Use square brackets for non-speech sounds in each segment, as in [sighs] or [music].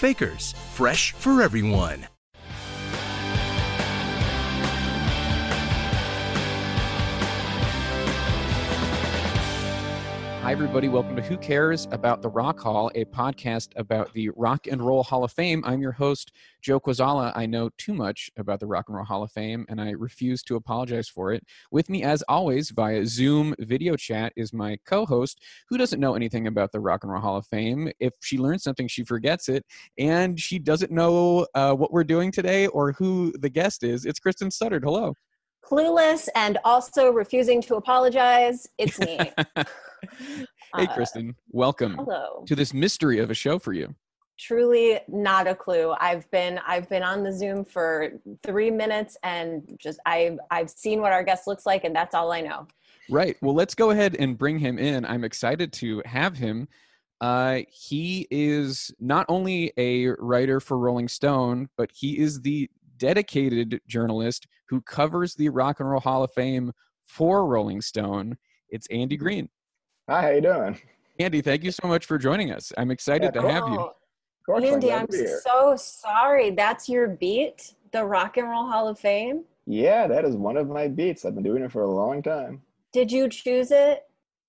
Baker's, fresh for everyone. Hi, everybody. Welcome to Who Cares About the Rock Hall, a podcast about the Rock and Roll Hall of Fame. I'm your host, Joe Kwaczala. I know too much about the Rock and Roll Hall of Fame, and I refuse to apologize for it. With me, as always, via Zoom video chat, is my co host, who doesn't know anything about the Rock and Roll Hall of Fame. If she learns something, she forgets it, and she doesn't know uh, what we're doing today or who the guest is. It's Kristen Studard. Hello. Clueless and also refusing to apologize. It's me. [laughs] hey, Kristen. Welcome hello. to this mystery of a show for you. Truly not a clue. I've been I've been on the Zoom for three minutes and just I've I've seen what our guest looks like and that's all I know. Right. Well, let's go ahead and bring him in. I'm excited to have him. Uh, he is not only a writer for Rolling Stone, but he is the dedicated journalist who covers the Rock and Roll Hall of Fame for Rolling Stone. It's Andy Green. Hi, how you doing? Andy, thank you so much for joining us. I'm excited Yeah, to have you. Oh, Andy, I'm to be here. so sorry. That's your beat, the Rock and Roll Hall of Fame. Yeah, that is one of my beats. I've been doing it for a long time. Did you choose it?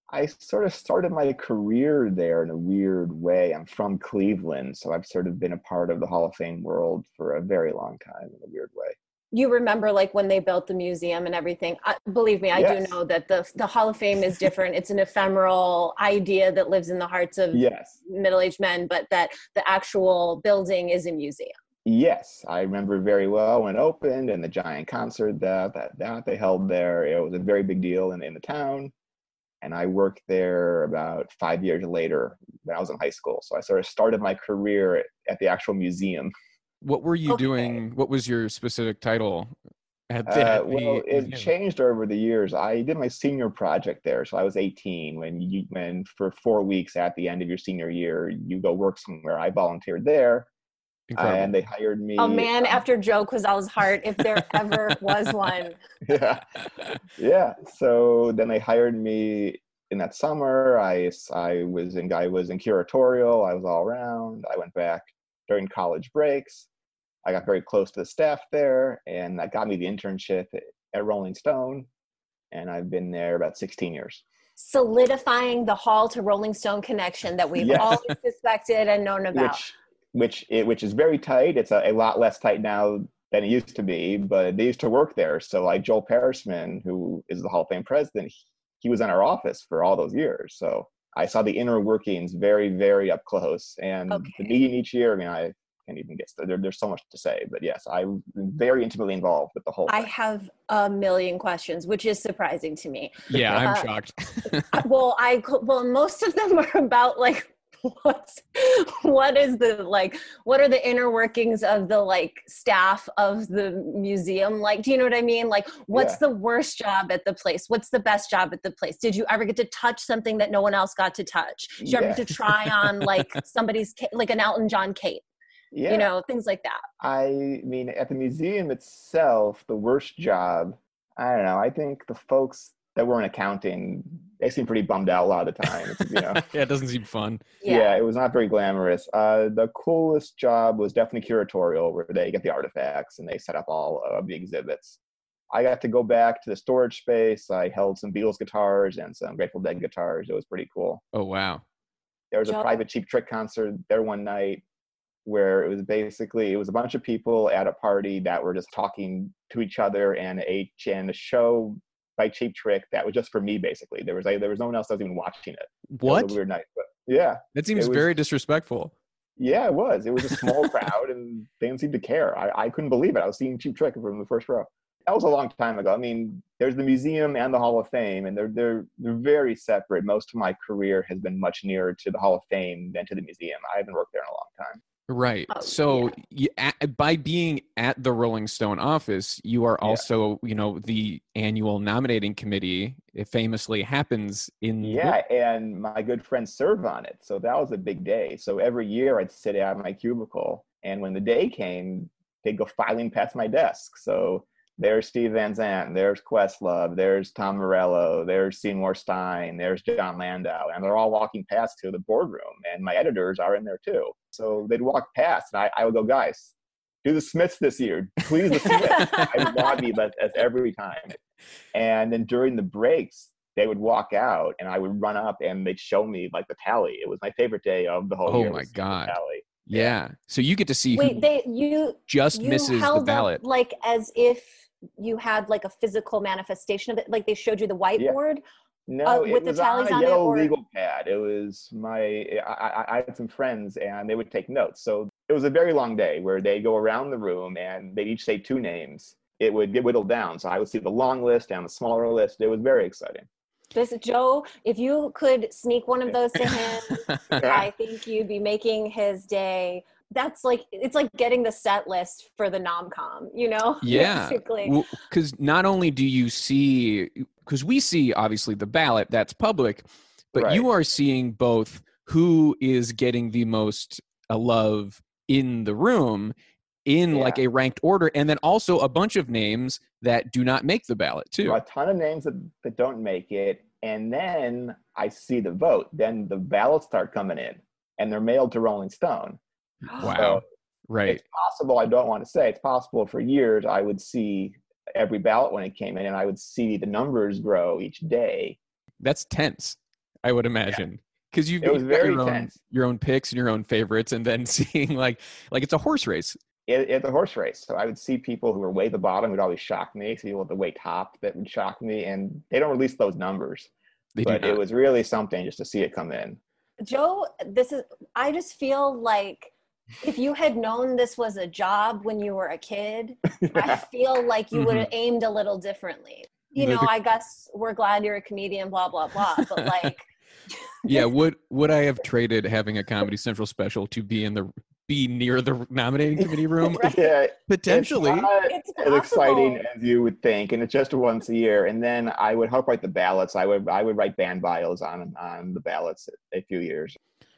I sort of started my career there in a weird way. I'm from Cleveland, so I've sort of been a part of the Hall of Fame world for a very long time in a weird way. You remember like when they built the museum and everything. I, believe me, I Yes. do know that the the Hall of Fame is different. it's an ephemeral idea that lives in the hearts of Yes. middle-aged men, but that the actual building is a museum. Yes, I remember very well when it opened and the giant concert that that, that they held there. It was a very big deal in, in the town. And I worked there about five years later when I was in high school. So I sort of started my career at the actual museum. What were you Okay. doing? What was your specific title at the, Uh, at the well, it museum? changed over the years. I did my senior project there, so I was 18 when you when for four weeks at the end of your senior year you go work somewhere. I volunteered there, Incredible. and they hired me. A man um, after Joe Kwaczala's heart, if there ever was [laughs] one. yeah, yeah. So then they hired me in that summer. I s- I was in I was in curatorial. I was all around. I went back during college breaks. I got very close to the staff there, and that got me the internship at Rolling Stone. And I've been there about 16 years. Solidifying the Hall to Rolling Stone connection that we've Yes. always suspected and known about. which which it, which is very tight. It's a, a lot less tight now than it used to be, but they used to work there. So like Joel Peresman, who is the Hall of Fame president, he, he was in our office for all those years. So I saw the inner workings very, very up close. And Okay. the meeting each year, I mean, I can't even get there, there's so much to say, but yes, I'm very intimately involved with the whole. I thing. have a million questions, which is surprising to me. yeah, I'm Uh, shocked. Uh, [laughs] well, I co- well, most of them are about like [laughs] what's what is the like what are the inner workings of the like staff of the museum like? Do you know what i mean? Like what's Yeah. the worst job at the place? What's the best job at the place? Did you ever get to touch something that no one else got to touch? Did you ever get to try on [laughs] like somebody's like an elton john cape? Yeah. You know, things like that. I mean, at the museum itself, the worst job, I don't know, I think the folks that were in accounting, they seem pretty bummed out a lot of the time. You know, [laughs] yeah, it doesn't seem fun. yeah. it was not very glamorous. Uh, the coolest job was definitely curatorial, where they get the artifacts and they set up all of the exhibits. I got to go back to the storage space. I held some Beatles guitars and some Grateful Dead guitars. It was pretty cool. Oh wow. There was Joe? a private Cheap Trick concert there one night where it was basically it was a bunch of people at a party that were just talking to each other and a and a show by Cheap Trick that was just for me basically. There was like there was no one else that was even watching it. It What? a weird night, but yeah, That seems it was- very disrespectful. yeah, it was. It was a small crowd and they didn't seem to care. I, I couldn't believe it. I was seeing Cheap Trick from the first row. That was a long time ago. I mean, there's the museum and the Hall of Fame, and they're they're they're very separate. Most of my career has been much nearer to the Hall of Fame than to the museum. I haven't worked there in a long time. Right. Oh, so you, at, by being at the Rolling Stone office, you are Yeah. also, you know, the annual nominating committee. It famously happens in Yeah, and my good friends serve on it. So that was a big day. So every year I'd sit at my cubicle, and when the day came, they'd go filing past my desk. So there's Steve Van Zandt, there's Questlove, there's Tom Morello, there's Seymour Stein, there's Jon Landau, and they're all walking past to the boardroom, and my editors are in there too. So they'd walk past, and I, I would go, guys, do the Smiths this year, please the Smiths. I lobby that that's every time. And then during the breaks, they would walk out and I would run up and they'd show me like the tally. It was my favorite day of the whole year. Oh year. my God. Tally. Yeah. So you get to see Wait, who they you just you misses the ballot. up like as if you had like a physical manifestation of it, like they showed you the whiteboard. No, Uh, it with the was tallies on on a it, yellow or- legal pad. It was my, I, I, I had some friends and they would take notes. So it was a very long day where they go around the room and they'd each say two names. It would get whittled down. So I would see the long list and the smaller list. It was very exciting. This Joe, if you could sneak one of [laughs] those to him, [laughs] I think you'd be making his day. That's like it's like getting the set list for the nomcom, you know? [laughs] Yeah. Basically. Because not only do you see, because we see obviously the ballot, that's public, but you are seeing both who is getting the most uh, love in the room in Yeah. like a ranked order, and then also a bunch of names that do not make the ballot too. a ton of names that, that don't make it and then i see the vote then the ballots start coming in and they're mailed to rolling stone Wow. So Right. it's possible i don't want to say it's possible for years i would see every ballot when it came in and i would see the numbers grow each day That's tense, I would imagine. Because you've It was got very your own, your own picks and your own favorites, and then [laughs] seeing like like it's a horse race. it, it's a horse race so i would see people who were way the bottom would always shock me see people at the way top that would shock me and they don't release those numbers They but it was really something just to see it come in Joe, this is I just feel like if you had known this was a job when you were a kid, [laughs] I feel like you would have mm-hmm. aimed a little differently. You know, I guess we're glad you're a comedian, blah blah blah. But [laughs] like, yeah [laughs] would would i have traded having a comedy central special to be in the be near the nominating committee room Right. yeah potentially It's not It's as exciting as you would think, and it's just once a year. And then I would help write the ballots. I would I would write band bios on on the ballots a few years.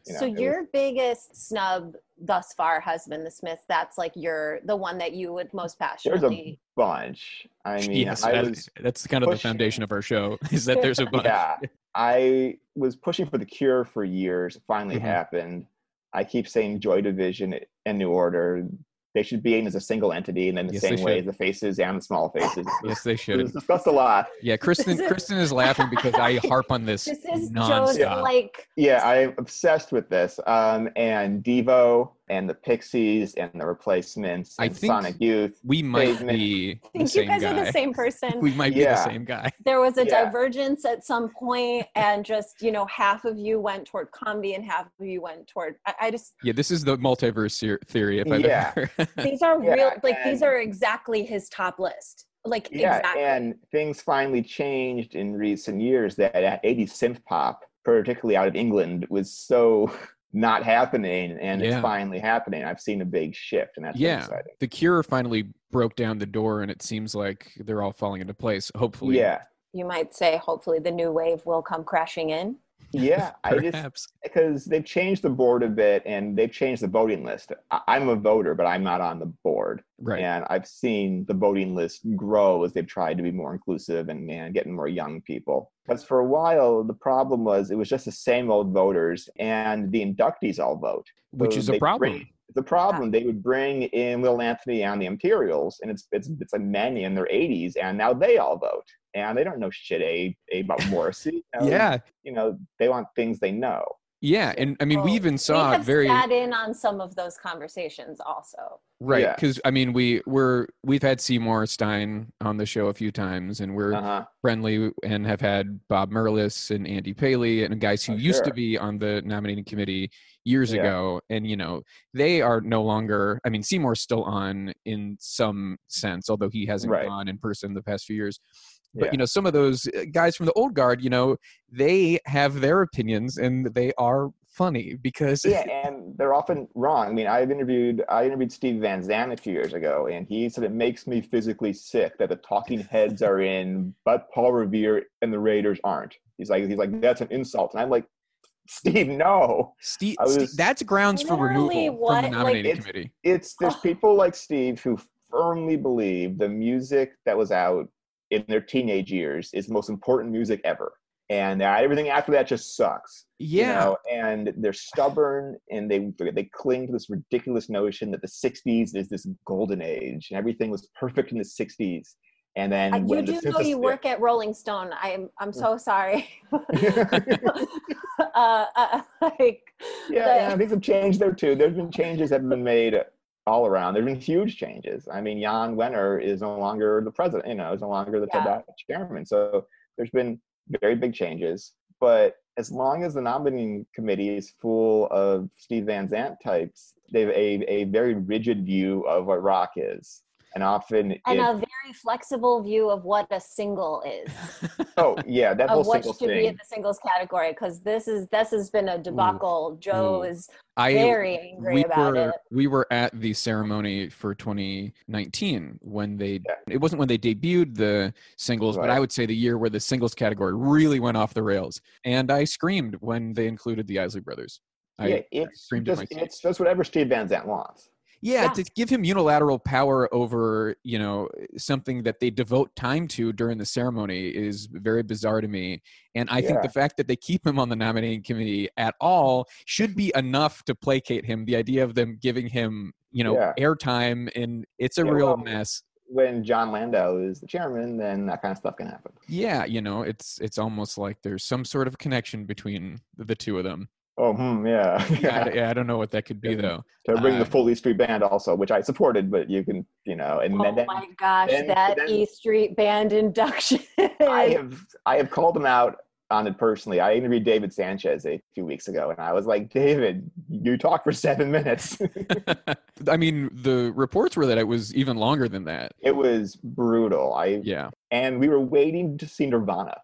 You know, so it was- your biggest snub thus far has been the Smiths. That's like your the one that you would most passionately. there's passionately. a bunch. I [laughs] mean, yes I that- was that's kind of the foundation of our show [laughs] is that there's a bunch yeah, I was pushing for the Cure for years. It finally Mhm. happened. I keep saying Joy Division and New Order. They should be in as a single entity, and then the Yes, same way should. as the faces and the small faces. [laughs] yes they It should was discussed a lot. yeah kristen is- kristen is laughing because i [laughs] harp on this This is Joe's like Yeah, I'm obsessed with this. Um, and Devo and the Pixies and the Replacements I think Sonic Youth. we might Pavement. be I the think you same guys are the same [laughs] person. we might be the same guy there was a Yeah. divergence at some point and just you know half of you went toward comedy and half of you went toward i, I just yeah this is the multiverse theory if i've Yeah. ever [laughs] these are Yeah, real like these are exactly his top list like Yeah, exactly and things finally changed in recent years that uh, at 80s synth pop, particularly out of England, was so [laughs] not happening and Yeah. it's finally happening. I've seen a big shift and that's Yeah. exciting. the cure finally broke down the door and it seems like they're all falling into place hopefully Yeah. you might say hopefully the new wave will come crashing in Yeah, [laughs] I just Perhaps. because they've changed the board a bit and they've changed the voting list. I'm a voter, but I'm not on the board. Right. And I've seen the voting list grow as they've tried to be more inclusive and, and getting more young people. Because for a while, the problem was it was just the same old voters and the inductees all vote. Which So is a problem. bring- it's a problem. They would bring in Will Anthony and the Imperials, and it's it's it's like men in their 80s, and now they all vote, and they don't know shit a, a about [laughs] Morrissey. You know, Yeah. you know they want things they know. Yeah. And I mean, we even saw we have very. sat in on some of those conversations also. Right, Yeah. because I mean, we we're we've had Seymour Stein on the show a few times, and we're Uh-huh. friendly and have had Bob Merlis and Andy Paley and guys who Oh, used to be on the nominating committee years Yeah. ago, and you know they are no longer. I mean, Seymour's still on in some sense, although he hasn't Right. gone in person the past few years. But Yeah. you know, some of those uh, guys from the old guard, you know, they have their opinions and they are funny because yeah, [laughs] and they're often wrong. I mean, I've interviewed I interviewed Steve Van Zandt a few years ago, and he said it makes me physically sick that the talking heads are in, but Paul Revere and the Raiders aren't. He's like he's like that's an insult, and I'm like, Steve, no. Steve, was- Steve- that's grounds for Literally removal from the Like, nominating it's- committee. It's there's Oh. people like Steve who firmly believe the music that was out in their teenage years is the most important music ever, and uh, everything after that just sucks. you Yeah, know, and they're stubborn and they they cling to this ridiculous notion that the 60s is this golden age and everything was perfect in the 60s and then Uh, you when the do know you work at Rolling Stone. I'm I'm so sorry. [laughs] [laughs] uh, uh, like yeah, yeah things have changed there too there's been changes that have been made all around there's been huge changes i mean jan wenner is no longer the president you know is no longer the Yeah. Chairman so there's been very big changes but as long as the nominating committee is full of Steve Van Zandt types, they have a, a very rigid view of what rock is. And often, and it- a very flexible view of what a single is. [laughs] oh yeah, that whole single thing. of what should be in the singles category because this is this has been a mm, debacle. Joe Ooh. is I very angry we about were it. we were at the ceremony for 2019 when they Yeah. it wasn't when they debuted the singles, but I would say the year where the singles category really went off the rails, and I screamed when they included the Isley Brothers. I, yeah, it's screamed just it's just whatever Steve Van Zandt wants. Yeah, Yeah. to give him unilateral power over, you know, something that they devote time to during the ceremony is very bizarre to me. And I think the fact that they keep him on the nominating committee at all should be enough to placate him. The idea of them giving him, you know, Yeah. airtime and it's a Yeah, real well, mess. When Jon Landau is the chairman, then that kind of stuff can happen. Yeah, you know, it's it's almost like there's some sort of connection between the two of them. Oh, hmm, yeah. [laughs] Yeah, I, yeah, I don't know what that could be Yeah. though. to bring the Uh, Full East Street Band also, which I supported, but you can, you know, and Oh then, then my gosh, then- that then- E Street Band induction. I [laughs] have I have called him out on it personally. I interviewed David Sancious a few weeks ago, and I was like, David, you talked for seven minutes. [laughs] I mean, the reports were that it was even longer than that. it was brutal. I Yeah. and we were waiting to see Nirvana.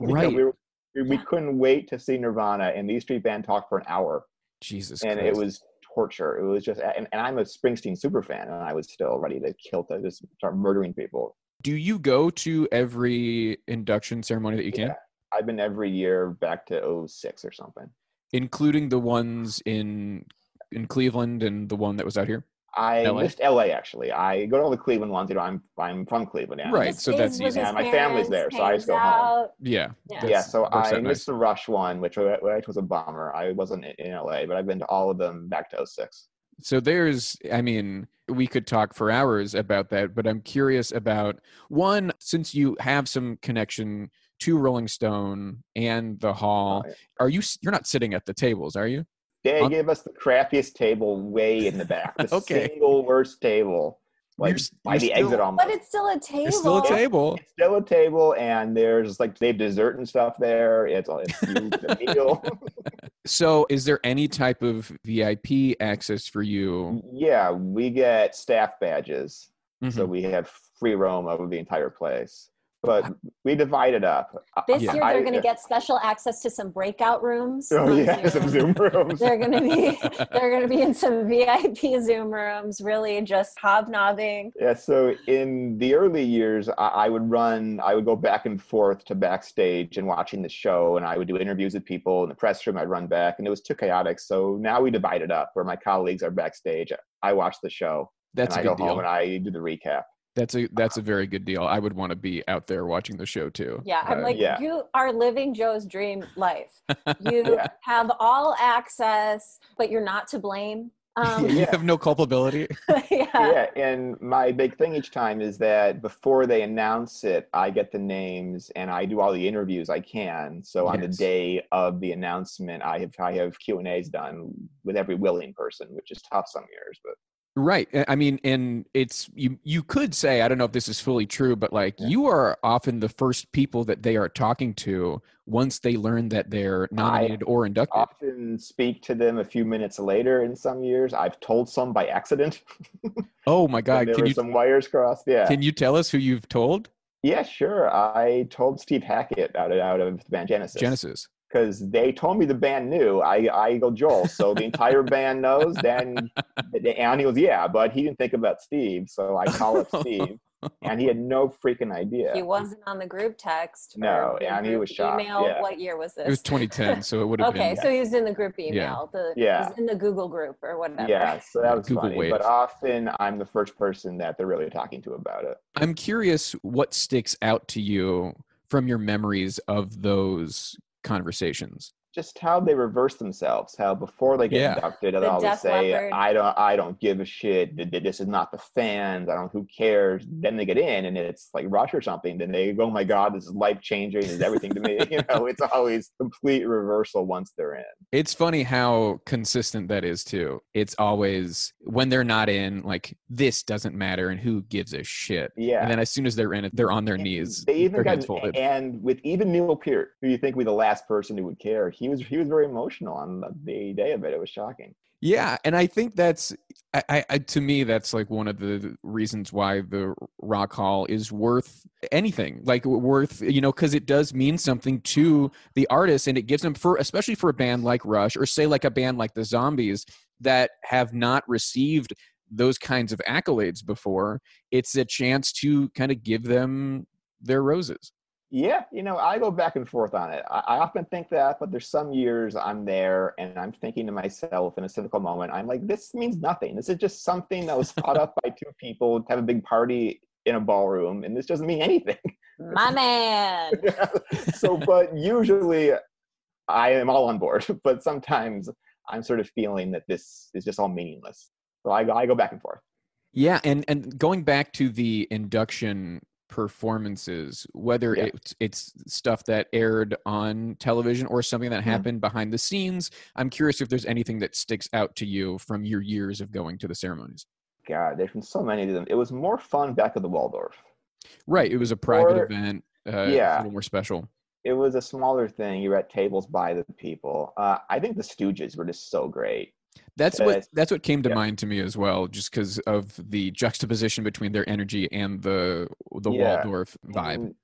You know, Right. we, were, we, we couldn't wait to see Nirvana, and the East Street Band talked for an hour, Jesus and Christ. it was torture. It was just, and, and I'm a Springsteen super fan, and I was still ready to kill to just start murdering people. Do you go to every induction ceremony that you can, Yeah. I've been every year back to 06 or something. including the ones in in Cleveland and the one that was out here? I LA? missed LA actually. I go to all the Cleveland ones. You know, I'm I'm from Cleveland. Yeah. Right, so that's easy. Yeah, my family's there, so I just go hangs home. Yeah. Yeah. yeah, so I missed nice. the Rush one, which which was a bummer. I wasn't in- in LA, but I've been to all of them back to 06. So there's, I mean, we could talk for hours about that, but I'm curious about one, since you have some connection to Rolling Stone and the Hall, Oh, yeah. are you, you're not sitting at the tables, are you? They On- gave us the crappiest table way in the back. [laughs] The Okay. single worst table. Like You're s- by you're the still- exit almost. But it's still a table. It's still a table. It's still a table, and there's like they have dessert and stuff there. It's, it's you, the [laughs] meal. So is there any type of VIP access for you? yeah, we get staff badges. so Mhm. we have free roam over the entire place but we divide it up. Uh, this Yeah. year they're going to get special access to some breakout rooms. Oh on yeah, some Zoom rooms. They're going to be [laughs] they're going to be in some VIP Zoom rooms, really just hobnobbing. Yeah, so in the early years, I, I would run, I would go back and forth to backstage and watching the show, and I would do interviews with people in the press room. I'd run back, and it was too chaotic. So now we divide it up, where my colleagues are backstage. I watch the show, That's a and I good go home deal. and I do the recap. That's a that's a very good deal. I would want to be out there watching the show too. Yeah, I'm Uh, like, Yeah. you are living Joe's dream life. You [laughs] Yeah. have all access, but you're not to blame. [laughs] Um, you Yeah. have no culpability. [laughs] yeah. yeah, and my big thing each time is that before they announce it, I get the names and I do all the interviews I can. So on the day of the announcement, I have I have Q and A's done with every willing person, which is tough some years, but Right. I- I mean, and it's you. You could say I don't know if this is fully true, but like Yeah. you are often the first people that they are talking to once they learn that they're nominated or inducted. often speak to them a few minutes later in some years. I've told some by accident. [laughs] oh my God! there Can were you some wires crossed. Yeah. can you tell us who you've told? yeah, sure. I told Steve Hackett out of out of the band Genesis. Genesis. Because they told me the band knew. I I go Joel, so the entire band knows. Then [laughs] and he goes, yeah, but he didn't think about Steve, so I call up Steve, [laughs] and he had no freaking idea. He wasn't on the group text. No, and he group was shocked, Email. yeah. What year was this? It was 2010, so it would have okay, been. so he was in the group email. The Yeah. he's in the Google group or whatever. Yeah, so that was Google funny. Wave. But often I'm the first person that they're really talking to about it. I'm curious what sticks out to you from your memories of those conversations. Just how they reverse themselves. How before they get Yeah. inducted, they The always say, Leppard. "I don't, I don't give a shit. th- th- This is not the fans. I don't. Who cares?" Then they get in, and it's like Rush or something. Then they go, "Oh my god, this is life changing. This is everything to me." [laughs] You know, it's always complete reversal once they're in. It's funny how consistent that is too. It's always when they're not in, like this doesn't matter, and who gives a shit. Yeah. And then as soon as they're in it, they're on their And knees. They even got and with even Neil Peart, who you think would be the last person who would care. He was he was very emotional on the, the day of it. It was shocking. Yeah, and I think that's I, I, I to me that's like one of the reasons why the Rock Hall is worth anything, like worth you know, because it does mean something to the artist, and it gives them for especially for a band like Rush or say like a band like the Zombies that have not received those kinds of accolades before. It's a chance to kind of give them their roses. Yeah, you know, I go back and forth on it. I, I often think that, but there's some years I'm there and I'm thinking to myself in a cynical moment, I'm like, this means nothing. This is just something that was thought up by two people to have a big party in a ballroom, and this doesn't mean anything. My man. [laughs] so, but usually I am all on board, [laughs] but sometimes I'm sort of feeling that this is just all meaningless. So I, I go back and forth. Yeah, and and going back to the induction performances, whether Yeah. it's it's stuff that aired on television or something that Mhm. happened behind the scenes, I'm curious if there's anything that sticks out to you from your years of going to the ceremonies. God, there's been so many of them. It was more fun back at the Waldorf. Right, it was a private Or- event. Uh, Yeah. a little more special. it was a smaller thing. You were at tables by the people. Uh, I think the Stooges were just so great. That's what that's what came to yeah. mind to me as well, just because of the juxtaposition between their energy and the the Yeah. Waldorf vibe. And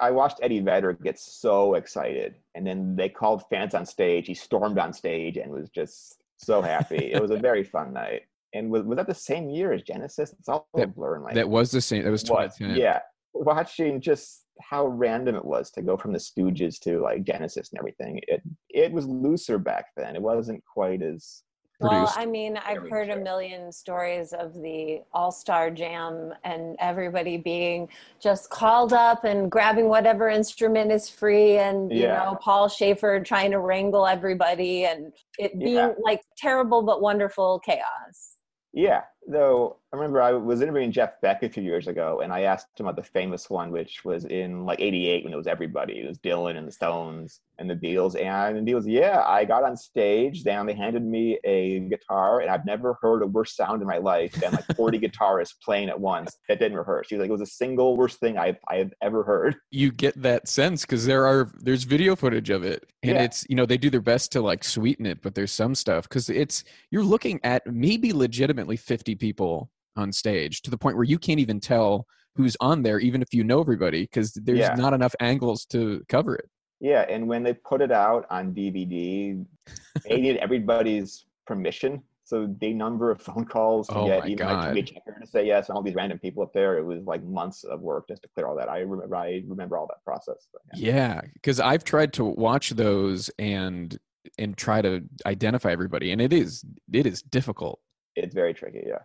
I watched Eddie Vedder get so excited, and then they called fans on stage. He stormed on stage and was just so happy. it was a [laughs] very fun night. And was, was that the same year as Genesis? It's all a blur in my That was the same. That was what? 2010. Yeah, watching just how random it was to go from the Stooges to like Genesis and everything. It it was looser back then. It wasn't quite as Well, I mean, I've heard a million stories of the All Star Jam and everybody being just called up and grabbing whatever instrument is free, and you know, Paul Shaffer trying to wrangle everybody, and it being Yeah. like terrible but wonderful chaos. Yeah, though I remember I was interviewing Jeff Beck a few years ago, and I asked him about the famous one, which was in like '88 when it was everybody. It was Dylan and the Stones and the Beatles, and the Beatles. Yeah, I got on stage, then they handed me a guitar, and I've never heard a worse sound in my life than like 40 [laughs] guitarists playing at once that didn't rehearse. He was like, it was the single worst thing I've I have ever heard. you get that sense because there are there's video footage of it and Yeah. it's you know they do their best to like sweeten it but there's some stuff because it's you're looking at maybe legitimately 50 people on stage to the point where you can't even tell who's on there, even if you know everybody, because there's Yeah. not enough angles to cover it. Yeah, and when they put it out on DVD, [laughs] they needed everybody's permission. So the number of phone calls to Oh get even like God. to checker to say yes, and all these random people up there, it was like months of work just to clear all that. I remember, I remember all that process. But, yeah. Yeah, because I've tried to watch those and and try to identify everybody, and it is it is difficult. It's very tricky. Yeah,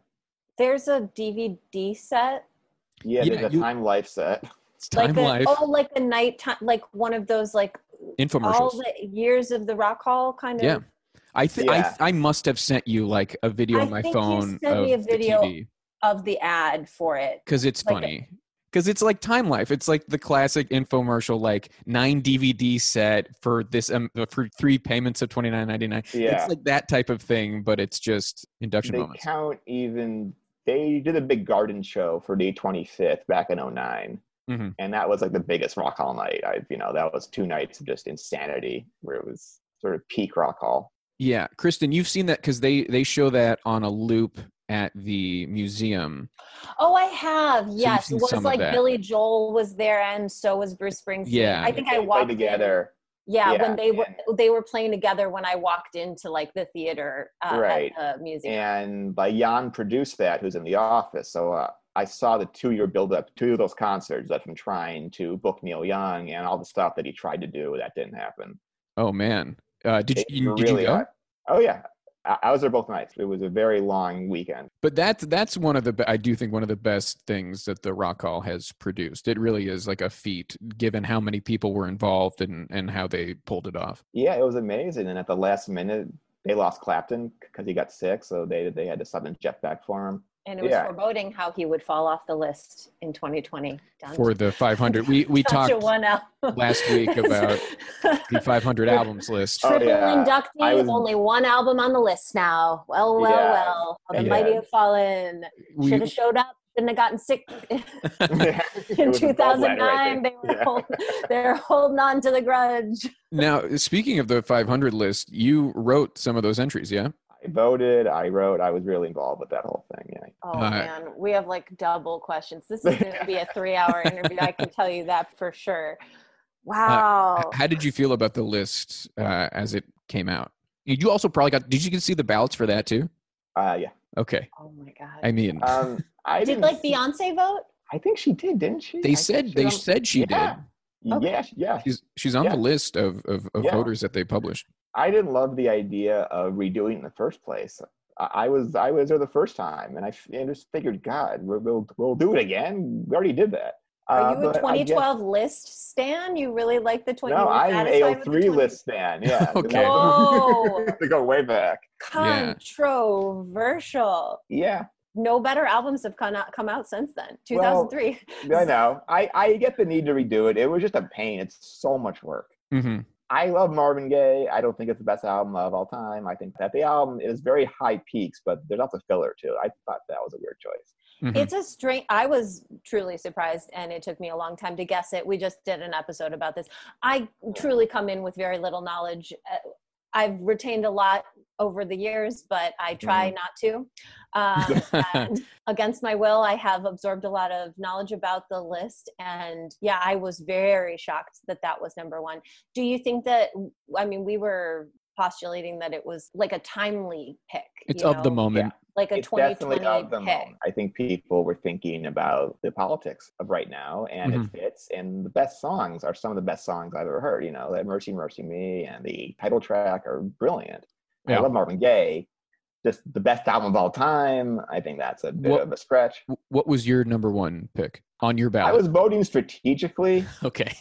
There's a DVD set, yeah. Yeah, there's a you- time life set. It's time like a, life oh, like a nighttime, like one of those like all the years of the Rock Hall kind of. Yeah. I think Yeah. I I must have sent you like a video I on my think you phone sent of me a the video TV of the ad for it. because it's like a- funny. Because it's like Time Life. It's like the classic infomercial, like nine DVD set for this um, for three payments of twenty nine ninety nine. Yeah. It's like that type of thing, but it's just induction they moments. count even. They did a big garden show for the 25th back in 9 Mhm. and that was like the biggest rock hall night. I've you know, that was two nights of just insanity where it was sort of peak rock hall. Yeah, Kristen, you've seen that because they they show that on a loop at the museum. Oh, I have. Yes, seen it was like that. Billy Joel was there, and so was Bruce Springsteen. Yeah. I think They I played walked in- together. Yeah, Yeah, when they were they were playing together when I walked into like the theater uh, Right. at the museum. and by Jan produced that, who's in the office. So uh, I saw the two-year build-up two of those concerts of him trying to book Neil Young and all the stuff that he tried to do that didn't happen. Oh man, uh, did It you did really you go? got- oh yeah, I, was there both nights. It was a very long weekend. But that's that's one of the I do think one of the best things that the Rock Hall has produced. It really is like a feat, given how many people were involved and and how they pulled it off. Yeah, it was amazing. And at the last minute, they lost Clapton because he got sick, so they they had to sub Jeff Beck for him. And it was yeah. foreboding how he would fall off the list in 2020. Down For to- the 500, we we talked one last week [laughs] about the 500 albums list. Oh, Triple yeah. inductee, was- only one album on the list now. Well, well, Yeah. well. How the Yeah. mighty have fallen. We- Should have showed up. Shouldn't have gotten sick [laughs] [laughs] in was a gallbladder 2009. right they were Yeah. hold, they're holding on to the grudge. now, speaking of the 500 list, you wrote some of those entries, yeah? I voted. I wrote. I was really involved with that whole thing. Yeah. Oh Uh, man, we have like double questions. This is going to be a [laughs] three-hour interview. I can tell you that for sure. Wow. H- How did you feel about the list uh, as it came out? You also probably got. Did you get to see the ballots for that too? Uh, yeah. Okay, oh my god. I mean, Um, I did like Beyonce vote? I think she did, didn't she? They think said she they was- said she Yeah. did. Okay. Yeah, yeah. She's she's on Yeah. the list of of, of Yeah. voters that they published. I didn't love the idea of redoing it in the first place. I I was I was there the first time, and I, f- I just figured, God, we'll, we'll we'll do it again. We already did that. Are Uh, you a but I guess- 2012 list stan? You really like the 20? No, I'm an AO3 list stan. Yeah. [laughs] Okay. Whoa. [laughs] to go way back. Controversial. Yeah, No better albums have come out, come out since then. 2003. I know. I I get the need to redo it. It was just a pain. It's so much work. hmm I love Marvin Gaye. I don't think it's the best album of all time. I think that the album is very high peaks, but there's also filler too. I thought that was a weird choice. Mhm. It's a strange. I was truly surprised, and it took me a long time to guess it. We just did an episode about this. I truly come in with very little knowledge. I've retained a lot over the years, but I try Mm-hmm. not to. Um, [laughs] and against my will, I have absorbed a lot of knowledge about the list, and yeah, I was very shocked that that was number one. Do you think that? I mean, we were postulating that it was like a timely pick. It's of the know? moment. Like a it's definitely 2020 of the pick. moment. I think people were thinking about the politics of right now, and Mhm. it fits. And the best songs are some of the best songs I've ever heard. You know, that "Mercy, Mercy Me" and the title track are brilliant. Yeah. I love Marvin Gaye. Just the best album of all time. I think that's a bit What- of a stretch. What was your number one pick on your ballot? I was voting strategically. [laughs] okay.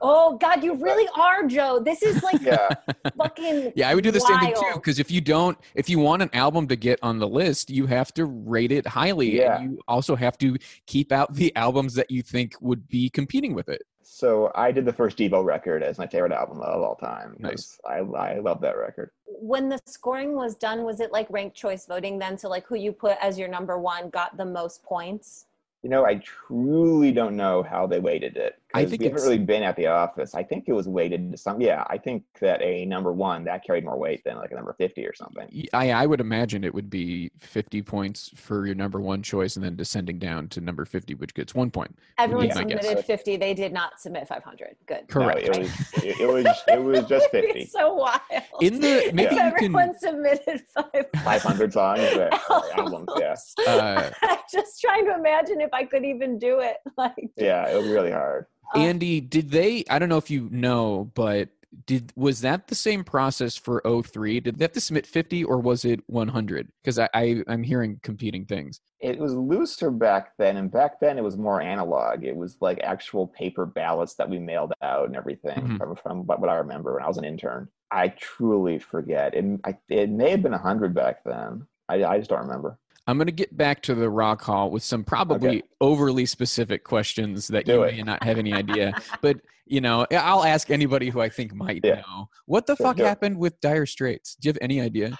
Oh God, you really are, Joe. This is like [laughs] Yeah. fucking. Yeah, I would do the same thing too. Because if you don't, if you want an album to get on the list, you have to rate it highly, Yeah. and you also have to keep out the albums that you think would be competing with it. So I did the first Devo record as my favorite album of all time. Nice. I I love that record. When the scoring was done, was it like ranked choice voting then? So like who you put as your number one got the most points? You know, I truly don't know how they weighted it. I 'cause think we haven't really been at the office. I think it was weighted to some. Yeah, I think that a number one that carried more weight than like a number fifty or something. I I would imagine it would be 50 points for your number one choice and then descending down to number 50, which gets one point. Everyone Yeah, submitted 50. They did not submit 500. Good. Correct. No, it was it, it was it was [laughs] just It'd fifty. so wild. In the, maybe if you everyone can, submitted 500 Five hundred songs, uh, albums. [laughs] Yeah, uh, [laughs] I'm just trying to imagine if I could even do it. Like, yeah, it was really hard. Andy, did they, I don't know if you know, but did, was that the same process for 03? Did they have to submit 50 or was it 100? Because I, I, I'm hearing competing things. It was looser back then, and back then it was more analog. It was like actual paper ballots that we mailed out and everything. Mhm. From, from what, what I remember when I was an intern, I truly forget. It, I, it may have been hundred back then. I, I just don't remember. I'm going to get back to the Rock Hall with some probably Okay. overly specific questions that Do you it. may not have any idea. but, you know, I'll ask anybody who I think might Yeah. know. What the Sure, fuck do it. happened with Dire Straits? Do you have any idea?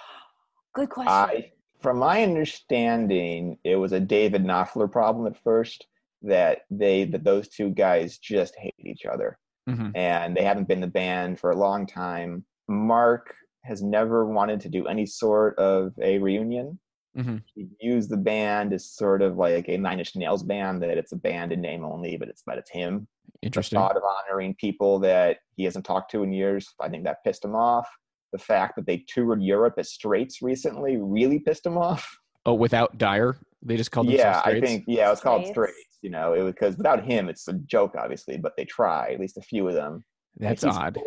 good question. I, from my understanding, it was a David Knopfler problem at first. That they that those two guys just hate each other. hmm and they haven't been the band for a long time. Mark has never wanted to do any sort of a reunion. Hmm He views the band as sort of like a Nine Inch Nails band, that it's a band in name only, but it's but it's him. The Interesting. thought of honoring people that he hasn't talked to in years, I think that pissed him off. The fact that they toured Europe as Straits recently really pissed him off. Oh, without Dire, They just called themselves yeah, I think yeah, it was called Straits. Straits. You know, it was because without him, it's a joke, obviously, but they try at least a few of them. That's odd.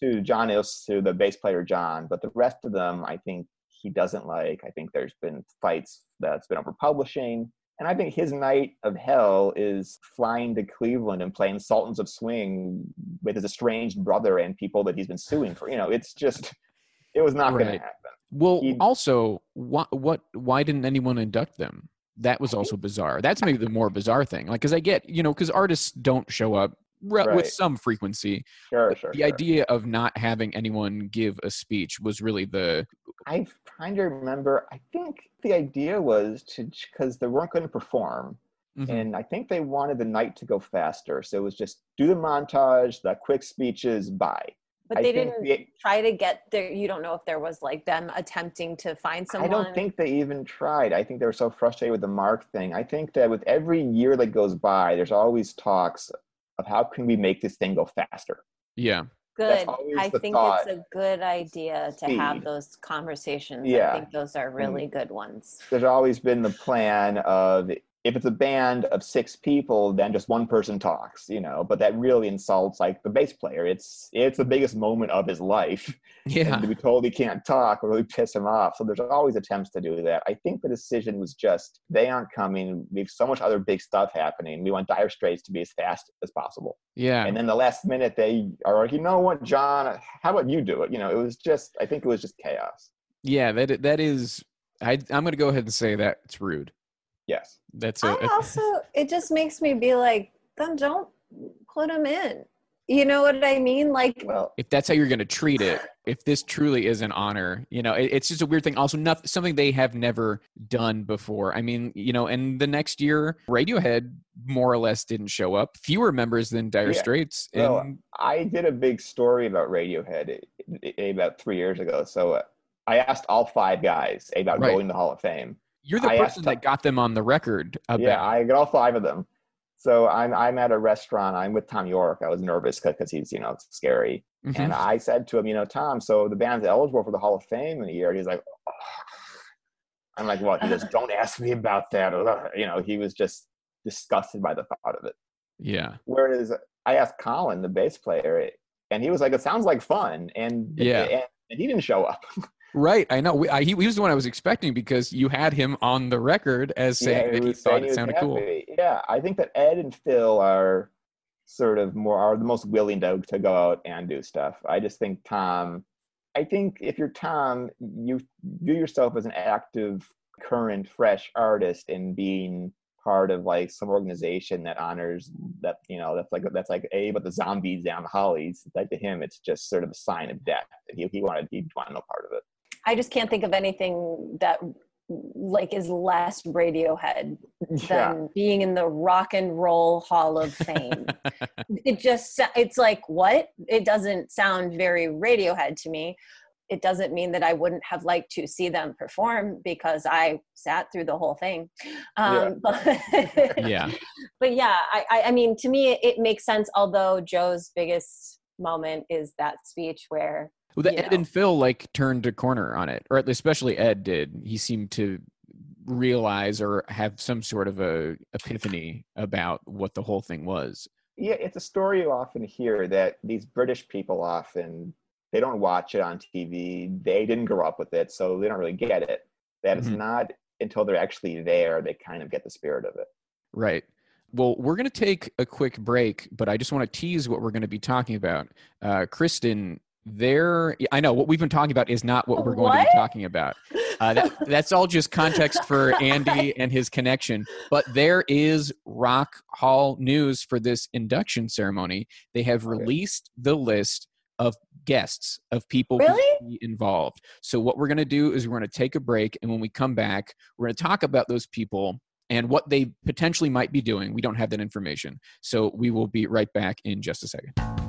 To John is to the bass player John, but the rest of them, I think he doesn't like. I think there's been fights that's been over publishing, and I think his night of hell is flying to Cleveland and playing Sultans of Swing with his estranged brother and people that he's been suing for. You know, it's just it was not going to happen. Well, he- also, what, what, why didn't anyone induct them? That was also bizarre. That's maybe the more bizarre thing. Like, because I get, you know, because artists don't show up re- with some frequency. Sure, but sure. the sure. idea of not having anyone give a speech was really the I kind of remember. I think the idea was to because they weren't going to perform, Mhm. and I think they wanted the night to go faster. So it was just do the montage, the quick speeches, bye. but I they didn't the- try to get there. You don't know if there was like them attempting to find someone. I don't think they even tried. I think they were so frustrated with the Mark thing. I think that with every year that goes by, there's always talks of how can we make this thing go faster. yeah. Good. I think thought. it's a good idea to have those conversations. Yeah. I think those are really good ones. There's always been the plan of if it's a band of six people, then just one person talks, you know. But that really insults like the bass player. It's it's the biggest moment of his life. [laughs] Yeah. and to be told he can't talk really piss him off. So there's always attempts to do that. I think the decision was just they aren't coming. We have so much other big stuff happening. We want Dire Straits to be as fast as possible. Yeah. And then the last minute they are like, you know what, John? How about you do it? You know, it was just. I think it was just chaos. yeah. That that is. I I'm gonna go ahead and say that it's rude. Yes. That's a, I also, it just makes me be like, then don't put them in. You know what I mean? Like, Well, if that's how you're going to treat it, if this truly is an honor, you know, it, it's just a weird thing. Also, nothing, something they have never done before. I mean, you know, and the next year, Radiohead more or less didn't show up. Fewer members than Dire Yeah. Straits. Well, and I did a big story about Radiohead eh, eh, about three years ago. So uh, I asked all five guys about Right. going to the Hall of Fame. You're the I person that got them on the record about. Yeah, I got all five of them. So I'm I'm at a restaurant. I'm with Thom Yorke. I was nervous because he's you know scary. Mhm. And I said to him, you know, Thom, so the band's eligible for the Hall of Fame in a year. And he's like, "Oh." I'm like, what? He goes, [laughs] don't ask me about that. You know, he was just disgusted by the thought of it. yeah. Whereas I asked Colin, the bass player, and he was like, it sounds like fun. And Yeah. and, and he didn't show up. [laughs] Right. I know. We, I, he, he was the one I was expecting because you had him on the record as saying that he thought it sounded cool. Yeah, I think that Ed and Phil are sort of more are the most willing to to go out and do stuff. I just think Thom. I think if you're Thom, you view yourself as an active, current, fresh artist and being part of like some organization that honors that you know that's like that's like a but the zombies down the hollies like to him it's just sort of a sign of death he, he wanted he wanted no part of it I just can't think of anything that like is less Radiohead than Yeah. being in the Rock and Roll Hall of Fame. [laughs] it just it's like what? It doesn't sound very Radiohead to me. It doesn't mean that I wouldn't have liked to see them perform because I sat through the whole thing. Um, but [laughs] yeah. but yeah, I, I, I mean, to me, it makes sense. Although Joe's biggest moment is that speech where Well, the you Ed know. and Phil like turned a corner on it, or at least especially Ed did. He seemed to realize or have some sort of a epiphany about what the whole thing was. yeah it's a story you often hear that these british people often they don't watch it on tv they didn't grow up with it so they don't really get it That it's Mhm. not until they're actually there they kind of get the spirit of it Right. Well, we're going to take a quick break, but I just want to tease what we're going to be talking about. Uh, Kristen, there, I know what we've been talking about is not what we're going to be talking about. Uh, that, that's all just context for [laughs] Andy and his connection. But there is Rock Hall news for this induction ceremony. They have released the list of guests of people Really? who be involved. So what we're going to do is we're going to take a break, and when we come back, we're going to talk about those people and what they potentially might be doing. We don't have that information, so we will be right back in just a second.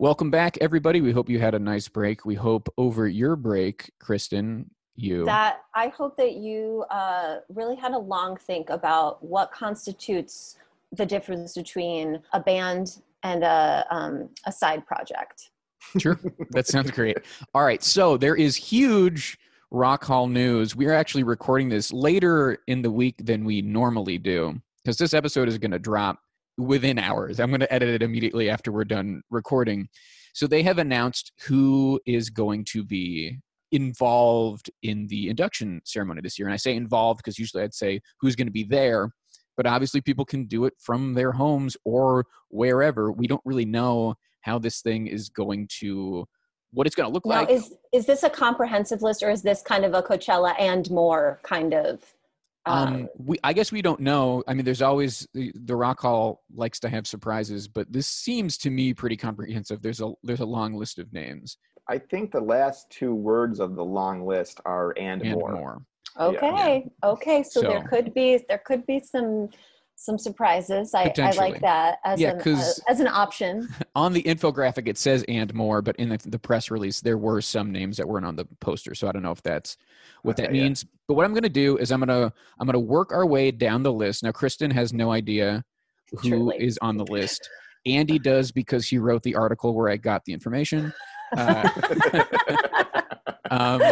Welcome back, everybody. We hope you had a nice break. We hope over your break, Kristen, you. that I hope that you uh, really had a long think about what constitutes the difference between a band and a, um, a side project. Sure. That sounds great. All right. So there is huge Rock Hall news. We are actually recording this later in the week than we normally do because this episode is going to drop within hours. I'm going to edit it immediately after we're done recording. So they have announced who is going to be involved in the induction ceremony this year. And I say involved because usually I'd say who's going to be there. But obviously, people can do it from their homes or wherever. We don't really know how this thing is going to, what it's going to look like. is is this a comprehensive list, or is this kind of a Coachella and more kind of? Um, Um, we, I guess we don't know. I mean, there's always the, the Rock Hall likes to have surprises, but this seems to me pretty comprehensive. There's a there's a long list of names i think the last two words of the long list are and, and more, more. okay, okay. So, there could be there could be some some surprises. I, I like that as Yeah, an 'cause- uh, as an option. [laughs] On the infographic, it says and more, but in the, the press release, there were some names that weren't on the poster. So I don't know if that's what that Okay, yeah. means. But what I'm going to do is I'm going to I'm going to work our way down the list. Now, Kristen has no idea who is Truly. on the list. Andy does because he wrote the article where I got the information. Uh, [laughs] um,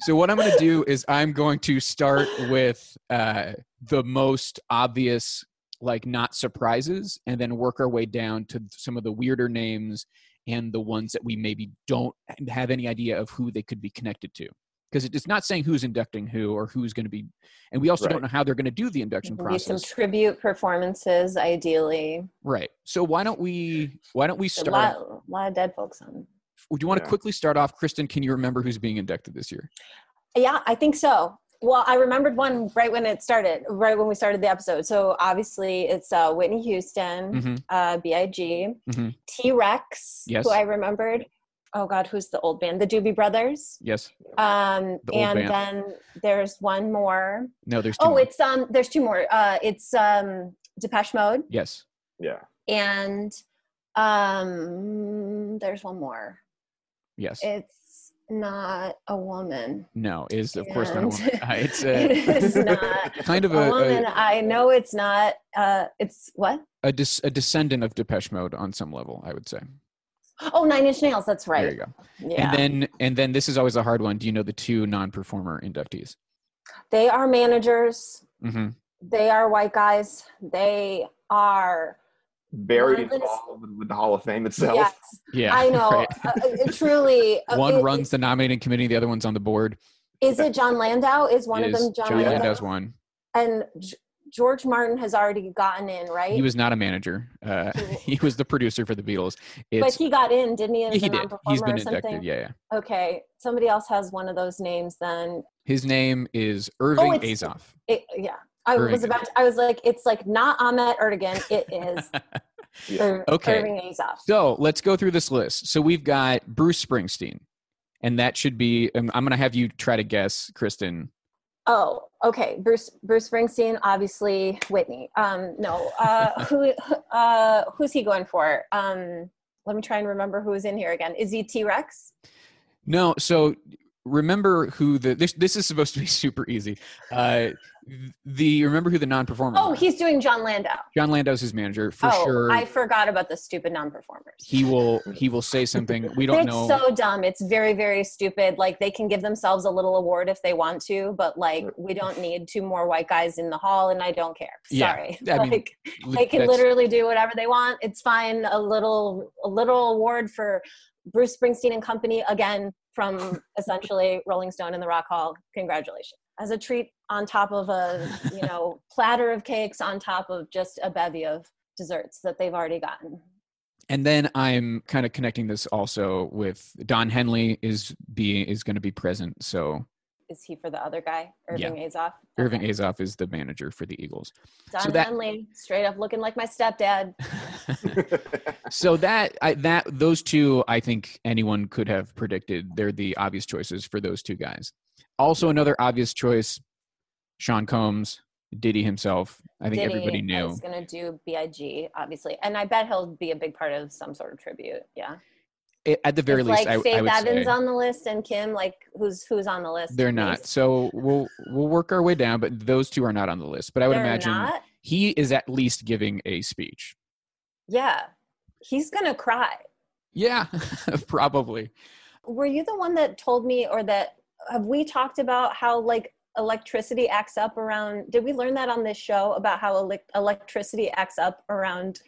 so what I'm going to do is I'm going to start with uh, the most obvious, like not surprises, and then work our way down to some of the weirder names and the ones that we maybe don't have any idea of who they could be connected to. Because it's not saying who's inducting who or who's going to be, and we also don't know how they're going to do the induction Maybe some process. tribute performances, ideally. Right. So why don't we why don't we A start? lot, lot of dead folks on. Would you want to Yeah. quickly start off, Kristen? Can you remember who's being inducted this year? Yeah, I think so. Well, I remembered one right when it started, right when we started the episode. So obviously, it's uh, Whitney Houston, Mhm. uh, Big, Mhm. T Rex, Yes. who I remembered. Oh God, who's the old band? The Doobie Brothers. Yes. Um, The old and band. then there's one more. No, there's two. Oh, more. it's um, there's two more. Uh, it's um, Depeche Mode, yes. yeah and um, there's one more. Yes. It's not a woman. no, is of course not a woman. And [laughs] it's it is [laughs] a [laughs] not kind of a, a, woman. a, I know it's not. Uh, it's what? a, dis, a descendant of Depeche Mode on some level, I would say. Oh, Nine Inch Nails. That's right. There you go. Yeah, And then and then this is always a hard one. Do you know the two non-performer inductees? they are managers. hmm They are white guys. They are. Very One is- involved with the hall of fame itself Yes, [laughs] Yeah. I know. [laughs] right. Uh, uh, truly, uh, One it- runs the nominating committee, the other one's on the board. Is it Jon Landau? Is one Is of them John, Jon Landau? Landau's one. And G- George Martin has already gotten in, right? He was not a manager. Uh, he [laughs] was the producer for the Beatles. but he got in, didn't he? As yeah, he a did. He's been or inducted. Yeah, yeah. Okay, somebody else has one of those names. Then His name is Irving it's- Azoff. it, yeah, I Irving was about. To, I was like, it's like not Ahmet Ertegun. It is [laughs] Ir- Okay. So let's go through this list. So we've got Bruce Springsteen, and that should be. um, I'm going to have you try to guess, Kristen. Oh, okay. Bruce Bruce Springsteen, obviously Whitney. Um, no, uh, [laughs] who uh, who's he going for? Um, let me try and remember who is in here again. Is he T Rex? No, so remember who the this this is supposed to be [laughs] super easy. Uh, the remember who the non-performer? Oh, he's doing Jon Landau. Jon Landau's his manager for oh, sure. I forgot about the stupid non-performers. he will he will say something we don't it's know. so dumb. It's very, very stupid. Like they can give themselves a little award if they want to, but like we don't need two more white guys in the hall, and I don't care. Yeah, Sorry. I mean, [laughs] like they can literally do whatever they want. It's fine. A little, a little award for Bruce Springsteen and company again from [laughs] essentially Rolling Stone in the Rock Hall. Congratulations. As a treat on top of a you know [laughs] platter of cakes on top of just a bevy of desserts that they've already gotten. And then I'm kind of connecting this also with Don Henley is being is going to be present. So Is he for the other guy, Irving Azoff? Irving Azoff is the manager for the Eagles. Don So that- Henley, straight up looking like my stepdad. [laughs] [laughs] so that I, that those two, I think anyone could have predicted. They're the obvious choices for those two guys. Also, another obvious choice, Sean Combs, Diddy himself. I think Diddy everybody knew. is going to do Big, obviously, and I bet he'll be a big part of some sort of tribute. Yeah, It- at the very It's least, like I, Faith I would Evans say on the list and Kim, like who's who's on the list? they're not. So we'll we'll work our way down, but those two are not on the list. But I would They're imagine not? he is at least giving a speech. Yeah, he's gonna cry. Yeah, [laughs] probably. Were you the one that told me, or that have we talked about how like electricity acts up around? Did we learn that on this show about how elec- electricity acts up around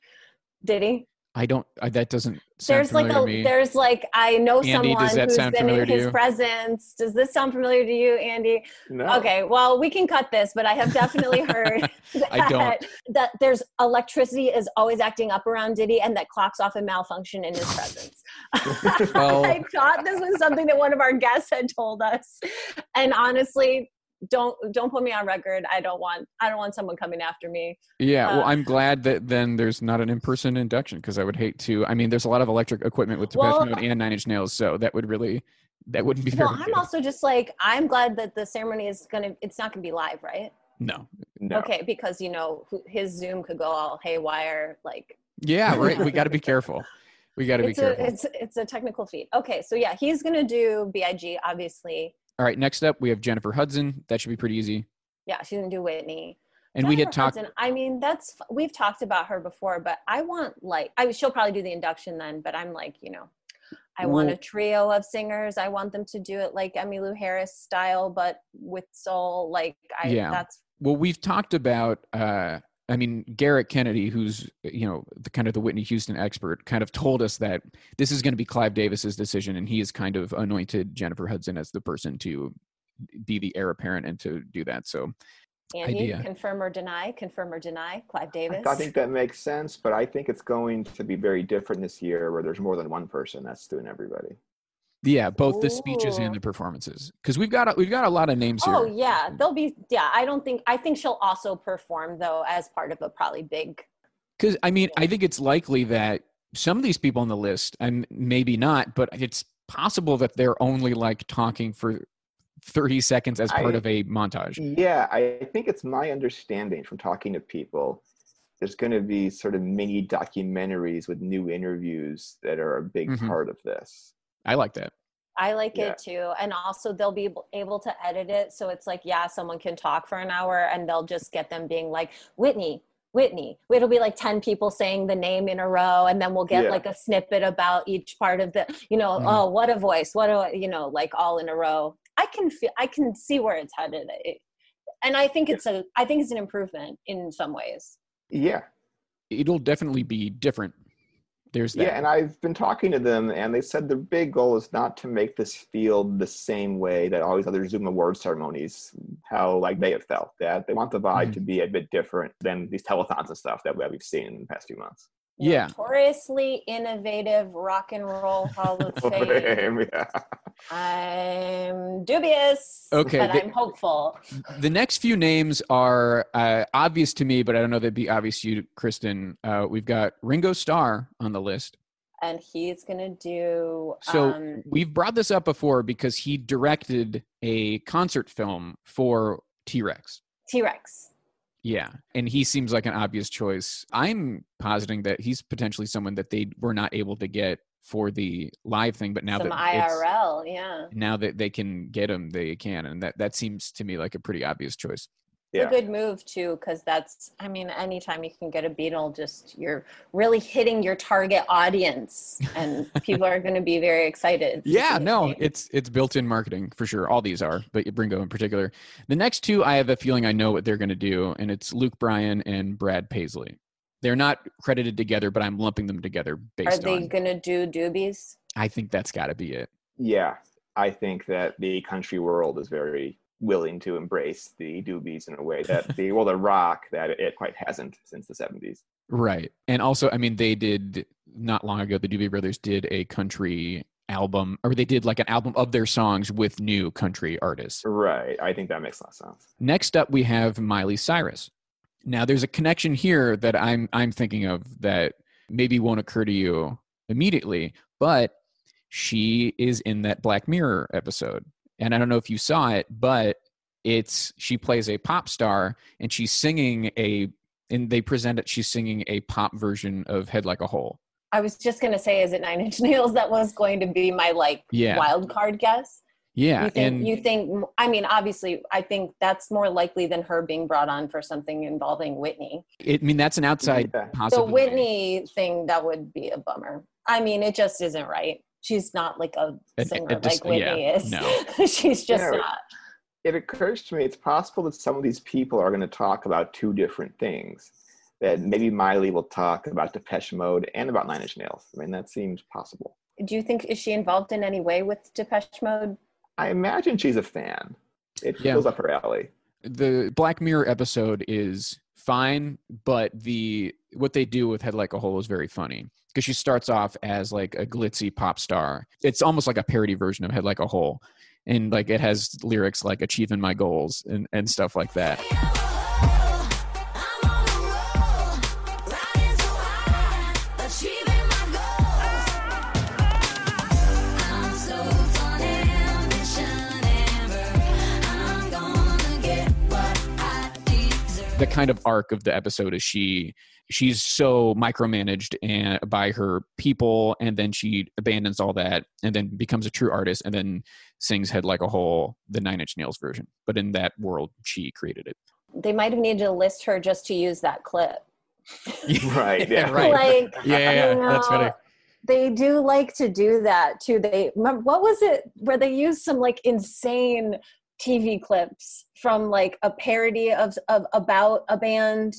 Diddy? I don't. I, that doesn't sound there's like a to me. there's like I know Andy, someone does that who's sound been familiar in to his you? presence. Does this sound familiar to you, Andy? no. Okay, well we can cut this, but I have definitely [laughs] heard that, I don't. that there's electricity is always acting up around Diddy and that clocks often malfunction in his [sighs] presence. Well- [laughs] I thought this was something that one of our guests had told us, and honestly. Don't don't put me on record. I don't want I don't want someone coming after me. Yeah, well, Uh, I'm glad that then there's not an in-person induction because I would hate to. I mean, there's a lot of electric equipment with Depeche Well- Mode and Nine Inch Nails, so that would really that wouldn't be very Well, I'm good. also just like I'm glad that the ceremony is gonna. It's not gonna be live, right? no. no. Okay, because you know his Zoom could go all haywire. Like Yeah, [laughs] right. we got to be careful. We got to be it's careful. a it's it's a technical feat. Okay, so yeah, he's gonna do Big. Obviously, All right, next up we have Jennifer Hudson. That should be pretty easy. yeah, she's gonna do Whitney. And we had Jennifer talked. Hudson, I mean, that's we've talked about her before, but I want like I she'll probably do the induction then. But I'm like, you know, I want a trio of singers. I want them to do it like Emmylou Harris style, but with soul. Like I, Yeah. that's Well, we've talked about. uh I mean, Gerrick Kennedy, who's you know the kind of the Whitney Houston expert, kind of told us that this is going to be Clive Davis's decision, and he has kind of anointed Jennifer Hudson as the person to be the heir apparent and to do that. So Andy. idea. Confirm or deny? Confirm or deny? Clive Davis. I think that makes sense, but I think it's going to be very different this year where there's more than one person that's doing everybody. Yeah, both the speeches and the performances. Because we've got a, we've got a lot of names here. Oh yeah, they'll be. Yeah, I don't think. I think she'll also perform though as part of a probably big. Because I mean, I think it's likely that some of these people on the list, and maybe not, but it's possible that they're only like talking for thirty seconds as part I- of a montage. Yeah, I think it's my understanding from talking to people. There's going to be sort of mini documentaries with new interviews that are a big Mhm. part of this. I like that. I like Yeah. it too, and also they'll be able- able to edit it so it's like yeah, someone can talk for an hour, and they'll just get them being like Whitney. Whitney. It'll be like 10 people saying the name in a row, and then we'll get Yeah. like a snippet about each part of the, you know, Mhm. oh, what a voice, what a, you know, like all in a row. I can feel, I can see where it's headed. It- and I think it's a, I think it's an improvement in some ways. Yeah, It'll definitely be different. There's that. yeah, and I've been talking to them, and they said the big goal is not to make this feel the same way that all these other Zoom award ceremonies, how like they have felt. That they want the vibe Mhm. to be a bit different than these telethons and stuff that we've seen in the past few months. Yeah. Notoriously innovative rock and roll Hall of [laughs] Fame. yeah. I'm dubious, Okay, but the- I'm hopeful. The next few names are uh, obvious to me, but I don't know they'd be obvious to you, Kristen. Uh, we've got Ringo Starr on the list. And he's gonna do. So um, we've brought this up before because he directed a concert film for T Rex. T Rex. Yeah, and he seems like an obvious choice. I'm positing that he's potentially someone that they were not able to get for the live thing, but now Some that it's- IRL, yeah. now that they can get him, they can, and that that seems to me like a pretty obvious choice. It's Yeah. a good move too, because that's I mean, anytime you can get a Beatle just you're really hitting your target audience, and [laughs] people are going to be very excited. Yeah, no, it's it's built-in marketing for sure. All these are, but Bringo in particular. The next two, I have a feeling I know what they're going to do, and it's Luke Bryan and Brad Paisley. They're not credited together, but I'm lumping them together based Are they going to do doobies? I think that's got to be it. Yeah, I think that the country world is very willing to embrace the doobies in a way that the well the rock that it quite hasn't since the 70s. Right. And also, I mean, they did not long ago, the Doobie Brothers did a country album, or they did like an album of their songs with new country artists. Right. I think that makes a lot of sense. Next up, we have Miley Cyrus. Now, there's a connection here that I'm I'm thinking of that maybe won't occur to you immediately, but she is in that Black Mirror episode, and I don't know if you saw it, but it's she plays a pop star and she's singing a and they present it she's singing a pop version of Head Like a Hole. I was just going to say, is it Nine Inch Nails? That was going to be my like Yeah. wild card guess. Yeah, you think? and you think? I mean, obviously, I think that's more likely than her being brought on for something involving Whitney. it, I mean that's an outside Yeah. The. Whitney thing that would be a bummer. I mean, it just isn't right. She's not like a It- singer it just- like Whitney yeah, is. no. [laughs] She's just Yeah. not. It occurs to me it's possible that some of these people are going to talk about two different things. That maybe Miley will talk about Depeche Mode and about Nine Inch Nails. I mean, that seems possible. Do you think is she involved in any way with Depeche Mode? I imagine she's a fan. It Yeah. feels up her alley. The Black Mirror episode is fine, but the what they do with Head Like a Hole is very funny because she starts off as like a glitzy pop star. It's almost like a parody version of Head Like a Hole, and like it has lyrics like "Achieving My Goals" and and stuff like that. The kind of arc of the episode is she she's so micromanaged and by her people and then she abandons all that and then becomes a true artist and then sings head like a hole the nine inch nails version but in that world she created it They might have needed to list her just to use that clip. [laughs] Right, yeah. [laughs] right Like, yeah, yeah, yeah. that's funny They do like to do that too. They what was it where they used some like insane TV clips from like a parody of of about a band.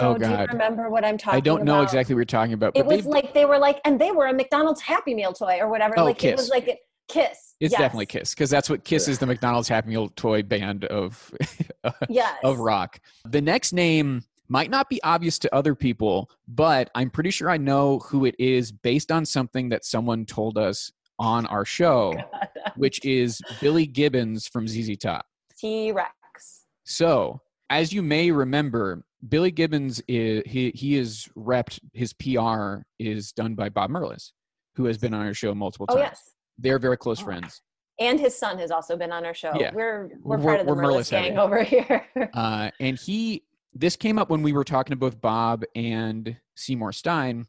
Oh, Joe, do you remember what I'm talking about? i don't know about? exactly what you're talking about It was they- like they were like, and they were a McDonald's Happy Meal toy or whatever. Oh, like it was Kiss. like kiss. it's Yes. definitely kiss because that's what kiss is the mcdonald's happy meal toy band of [laughs] Yes. of rock. The next name might not be obvious to other people, but I'm pretty sure I know who it is based on something that someone told us on our show, [laughs] which is Billy Gibbons from ZZ Top. T Rex. So, as you may remember, Billy Gibbons is he he is repped. His PR is done by Bob Merlis, who has been on our show multiple times. Oh times. yes. They're very close Oh. friends. And his son has also been on our show. Yeah. We're we're, We're- part of the Merlis Merlis heavy. gang over here. [laughs] Uh, and he this came up when we were talking to both Bob and Seymour Stein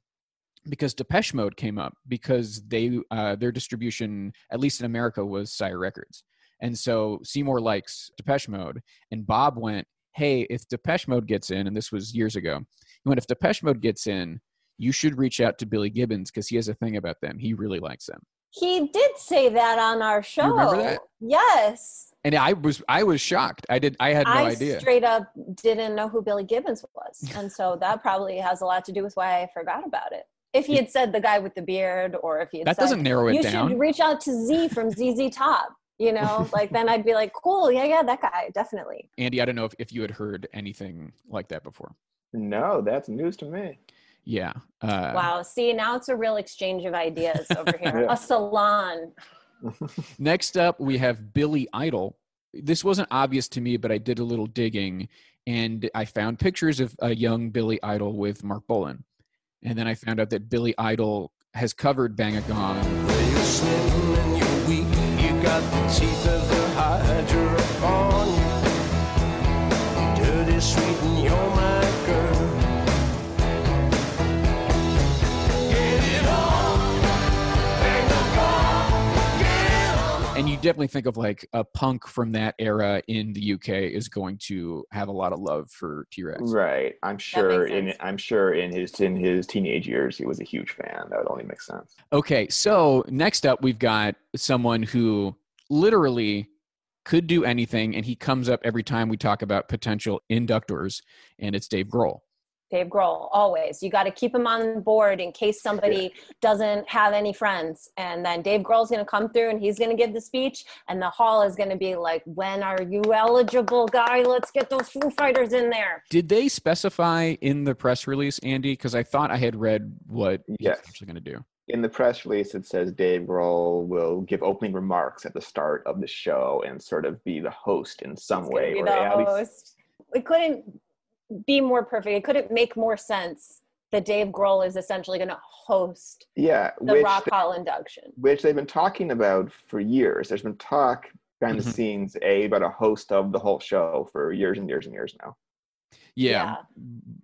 because Depeche Mode came up because they uh, their distribution at least in America was Sire Records, and so Seymour likes Depeche Mode, and Bob went, "Hey, if Depeche Mode gets in," and this was years ago, he went, "If Depeche Mode gets in." You should reach out to Billy Gibbons because he has a thing about them. He really likes them. he did say that on our show. remember that? Yes. And I was I was shocked. I did I had no I idea. straight up didn't know who Billy Gibbons was. And so that probably has a lot to do with why I forgot about it. If he had said the guy with the beard or if he had That said, doesn't narrow it you down. should reach out to Z from [laughs] ZZ Top, you know, like then I'd be like, cool, yeah, yeah, that guy, definitely. Andy, I don't know if, if you had heard anything like that before. No, that's news to me. Yeah. Uh, wow. See, now it's a real exchange of ideas over here. [laughs] Yeah. A salon. [laughs] Next up, we have Billy Idol. This wasn't obvious to me, but I did a little digging and I found pictures of a young Billy Idol with Marc Bolan. And then I found out that Billy Idol has covered Bang a Gong. Definitely think of like a punk from that era in the UK is going to have a lot of love for T Rex. Right. I'm sure in. I'm sure in his in his teenage years he was a huge fan. That would only make sense. Okay, so next up we've got someone who literally could do anything, and he comes up every time we talk about potential inductors, and it's Dave Grohl. Dave Grohl, always. You got to keep him on board in case somebody doesn't have any friends. And then Dave Grohl's going to come through and he's going to give the speech, and the hall is going to be like, When are you eligible, guy? Let's get those Foo Fighters in there. Did they specify in the press release, Andy? Because I thought I had read what he's Yes. actually going to do. In the press release, it says Dave Grohl will give opening remarks at the start of the show and sort of be the host in some way. be or the at least- host. It couldn't be more perfect. It couldn't make more sense that Dave Grohl is essentially going to host yeah, the which Rock Hall induction. which they've been talking about for years. There's been talk behind Mhm. the scenes a about a host of the whole show for years and years and years now. Yeah,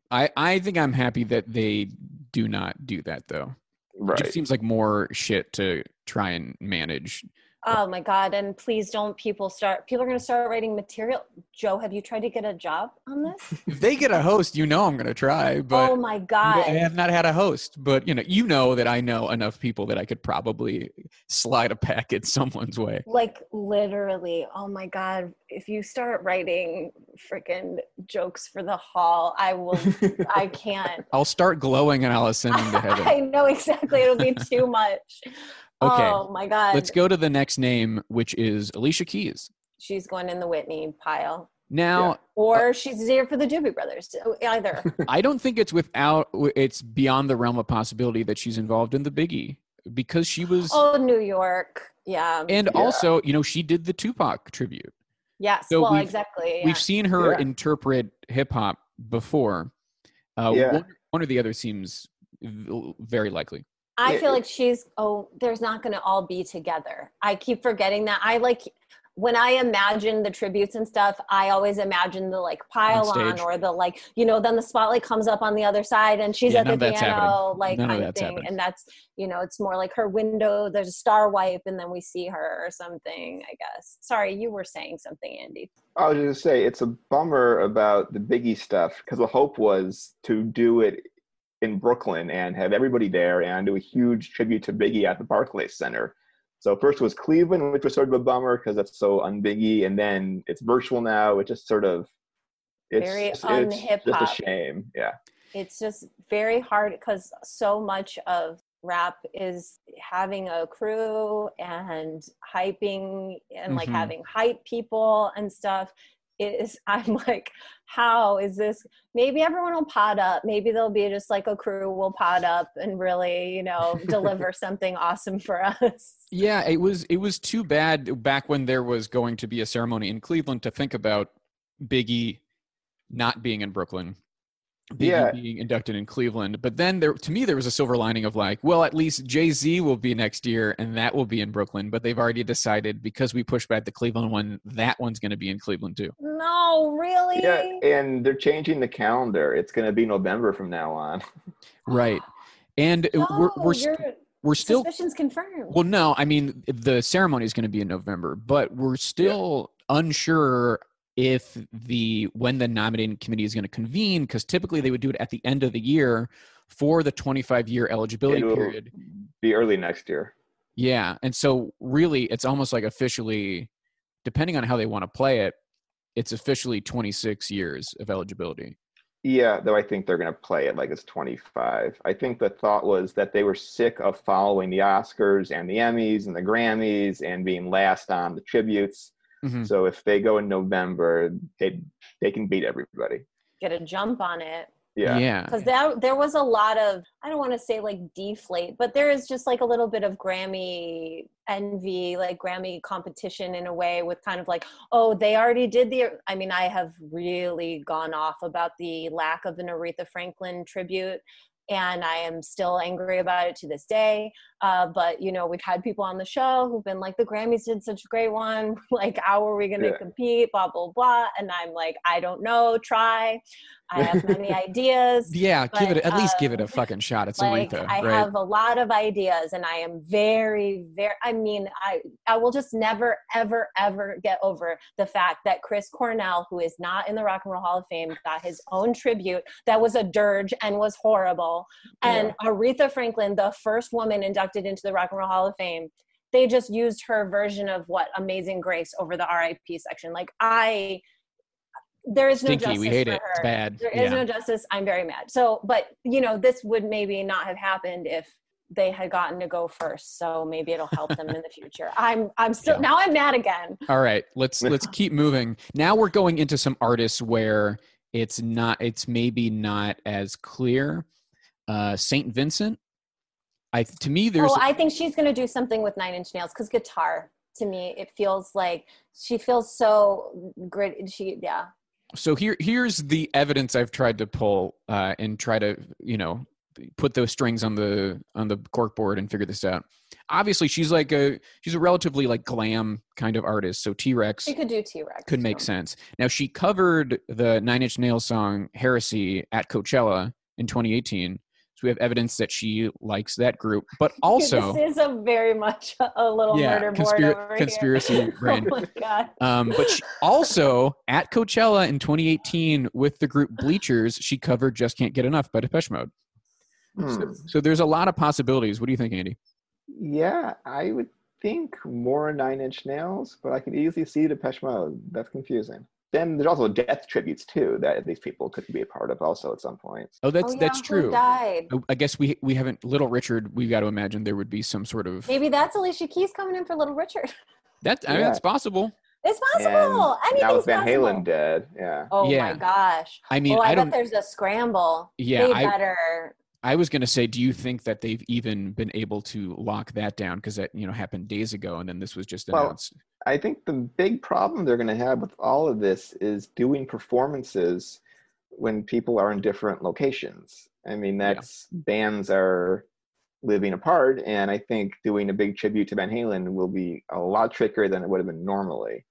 I I think I'm happy that they do not do that though. It Right. just seems like more shit to try and manage. Oh my God. And please don't people start, people are going to start writing material. Joe, have you tried to get a job on this? [laughs] If they get a host, you know I'm going to try, but oh my God. I have not had a host, but you know, you know that I know enough people that I could probably slide a packet [laughs] someone's way. like literally, oh my God. If you start writing freaking jokes for the hall, I will, I [laughs] can't. I'll start glowing and I'll ascend into heaven. I know exactly. It'll be too much. Okay, Oh my God. Let's go to the next name, which is Alicia Keys. She's going in the Whitney pile. Now, Or she's here for the Doobie Brothers. Either. [laughs] I don't think it's without it's beyond the realm of possibility that she's involved in the Biggie because she was oh, New York. Yeah. and Yeah. also, you know, she did the Tupac tribute. yes. so well, we've- exactly. yeah. We've seen her Yeah. interpret hip hop before. Uh, Yeah. one, one or the other seems very likely. I feel like she's oh, there's not going to all be together. I keep forgetting that. I like when I imagine the tributes and stuff. I always imagine the like pile on stage. or the like, you know, then the spotlight comes up on the other side and she's Yeah, at the piano, happening. like None kind of thing. happening. And that's you know, it's more like her window. There's a star wipe, and then we see her or something. I guess. Sorry, you were saying something, Andy. I was just gonna say it's a bummer about the Biggie stuff because the hope was to do it in Brooklyn and have everybody there and do a huge tribute to Biggie at the Barclays Center. So first was Cleveland, which was sort of a bummer because that's so un-Biggie, and then it's virtual now. It just sort of it's, Very it's, it's just a un-hip-hop. shame. Yeah. it's just very hard because so much of rap is having a crew and hyping and like Mhm. having hype people and stuff is [laughs] i'm like how is this maybe everyone will pod up maybe there'll be just like a crew will pod up and really you know deliver [laughs] something awesome for us Yeah, it was it was too bad back when there was going to be a ceremony in Cleveland to think about Biggie not being in Brooklyn. Biggie Yeah. being inducted in Cleveland. But then there to me there was a silver lining of like, well, at least Jay-Z will be next year and that will be in Brooklyn, but they've already decided because we pushed back the Cleveland one, that one's going to be in Cleveland too. no really Yeah, and they're changing the calendar. It's going to be November from now on. [laughs] Right. And uh, we're we're st- your we're still suspicions confirmed Well, no, I mean the ceremony is going to be in November, but we're still unsure if the when the nominating committee is going to convene because typically they would do it at the end of the year for the 25 year eligibility It'll period. Be early next year. Yeah, and so really it's almost like officially depending on how they want to play it, it's officially 26 years of eligibility. Yeah, though I think they're going to play it like it's 25. I think the thought was that they were sick of following the Oscars and the Emmys and the Grammys and being last on the tributes. Mhm. So if they go in November, they they can beat everybody. get a jump on it Yeah. yeah. because that there was a lot of I don't want to say like deflate, but there is just like a little bit of Grammy envy, like Grammy competition in a way, with kind of like, oh, they already did the. I mean, I have really gone off about the lack of an Aretha Franklin tribute. And I am still angry about it to this day. Uh, but you know, we've had people on the show who've been like, "The Grammys did such a great one. [laughs] Like, how are we going to Yeah. compete?" Blah blah blah. And I'm like, I don't know. Try. I have [laughs] many ideas. Yeah, give it But, at least give it a um, fucking shot. It's like Aretha, I right? have a lot of ideas, and I am very, very. I mean, I I will just never, ever, ever get over the fact that Chris Cornell, who is not in the Rock and Roll Hall of Fame, got his own tribute that was a dirge and was horrible. And Aretha Franklin, the first woman inducted into the Rock and Roll Hall of Fame, they just used her version of what Amazing Grace over the RIP section. Like I, there is no Stinky. justice We hate for it. It's bad. There is Yeah. no justice. I'm very mad. So, but you know, this would maybe not have happened if they had gotten to go first. So maybe it'll help them in the [laughs] future. I'm, I'm still Yeah. now. I'm mad again. All right, let's [laughs] let's keep moving. Now we're going into some artists where it's not it's maybe not as clear. Uh Saint Vincent. I to me there's oh, I think she's going to do something with Nine Inch Nails because guitar. To me, it feels like she feels so grit. She, yeah. so here here's the evidence I've tried to pull uh and try to, you know, put those strings on the on the cork board and figure this out. Obviously, she's like a she's a relatively like glam kind of artist. So T-Rex She could do T Rex. could make sense. Now she covered the Nine Inch Nails song "Heresy" at Coachella in 2018, so we have evidence that she likes that group. But [laughs] also, this is a very much a little Yeah, murder conspira- board over conspiracy here. [laughs] [laughs] brain. Oh my god. um, but she also at Coachella in 2018 with the group Bleachers, she covered "Just Can't Get Enough" by Depeche Mode. Hmm. So there's a lot of possibilities. What do you think, Andy? Yeah, I would think more Nine Inch Nails, but I could easily see Depeche Mode. That's confusing. Then there's also death tributes too that these people could be a part of also at some point. Oh, that's oh, yeah, that's who true. died? Oh, I guess we we haven't Little Richard. We've got to imagine there would be some sort of Maybe that's Alicia Keys coming in for Little Richard. [laughs] that. I mean, that's possible. It's And possible. now Anything's with Van possible. Halen dead, yeah. Oh Yeah. my gosh. I mean, oh, I, I bet don't. there's a scramble. Yeah, They I- better. I was going to say, do you think that they've even been able to lock that down? Because that you know happened days ago, and then this was just Well, announced. I think the big problem they're going to have with all of this is doing performances when people are in different locations. I mean, Yeah. that's bands are living apart, and I think doing a big tribute to Van Halen will be a lot trickier than it would have been normally.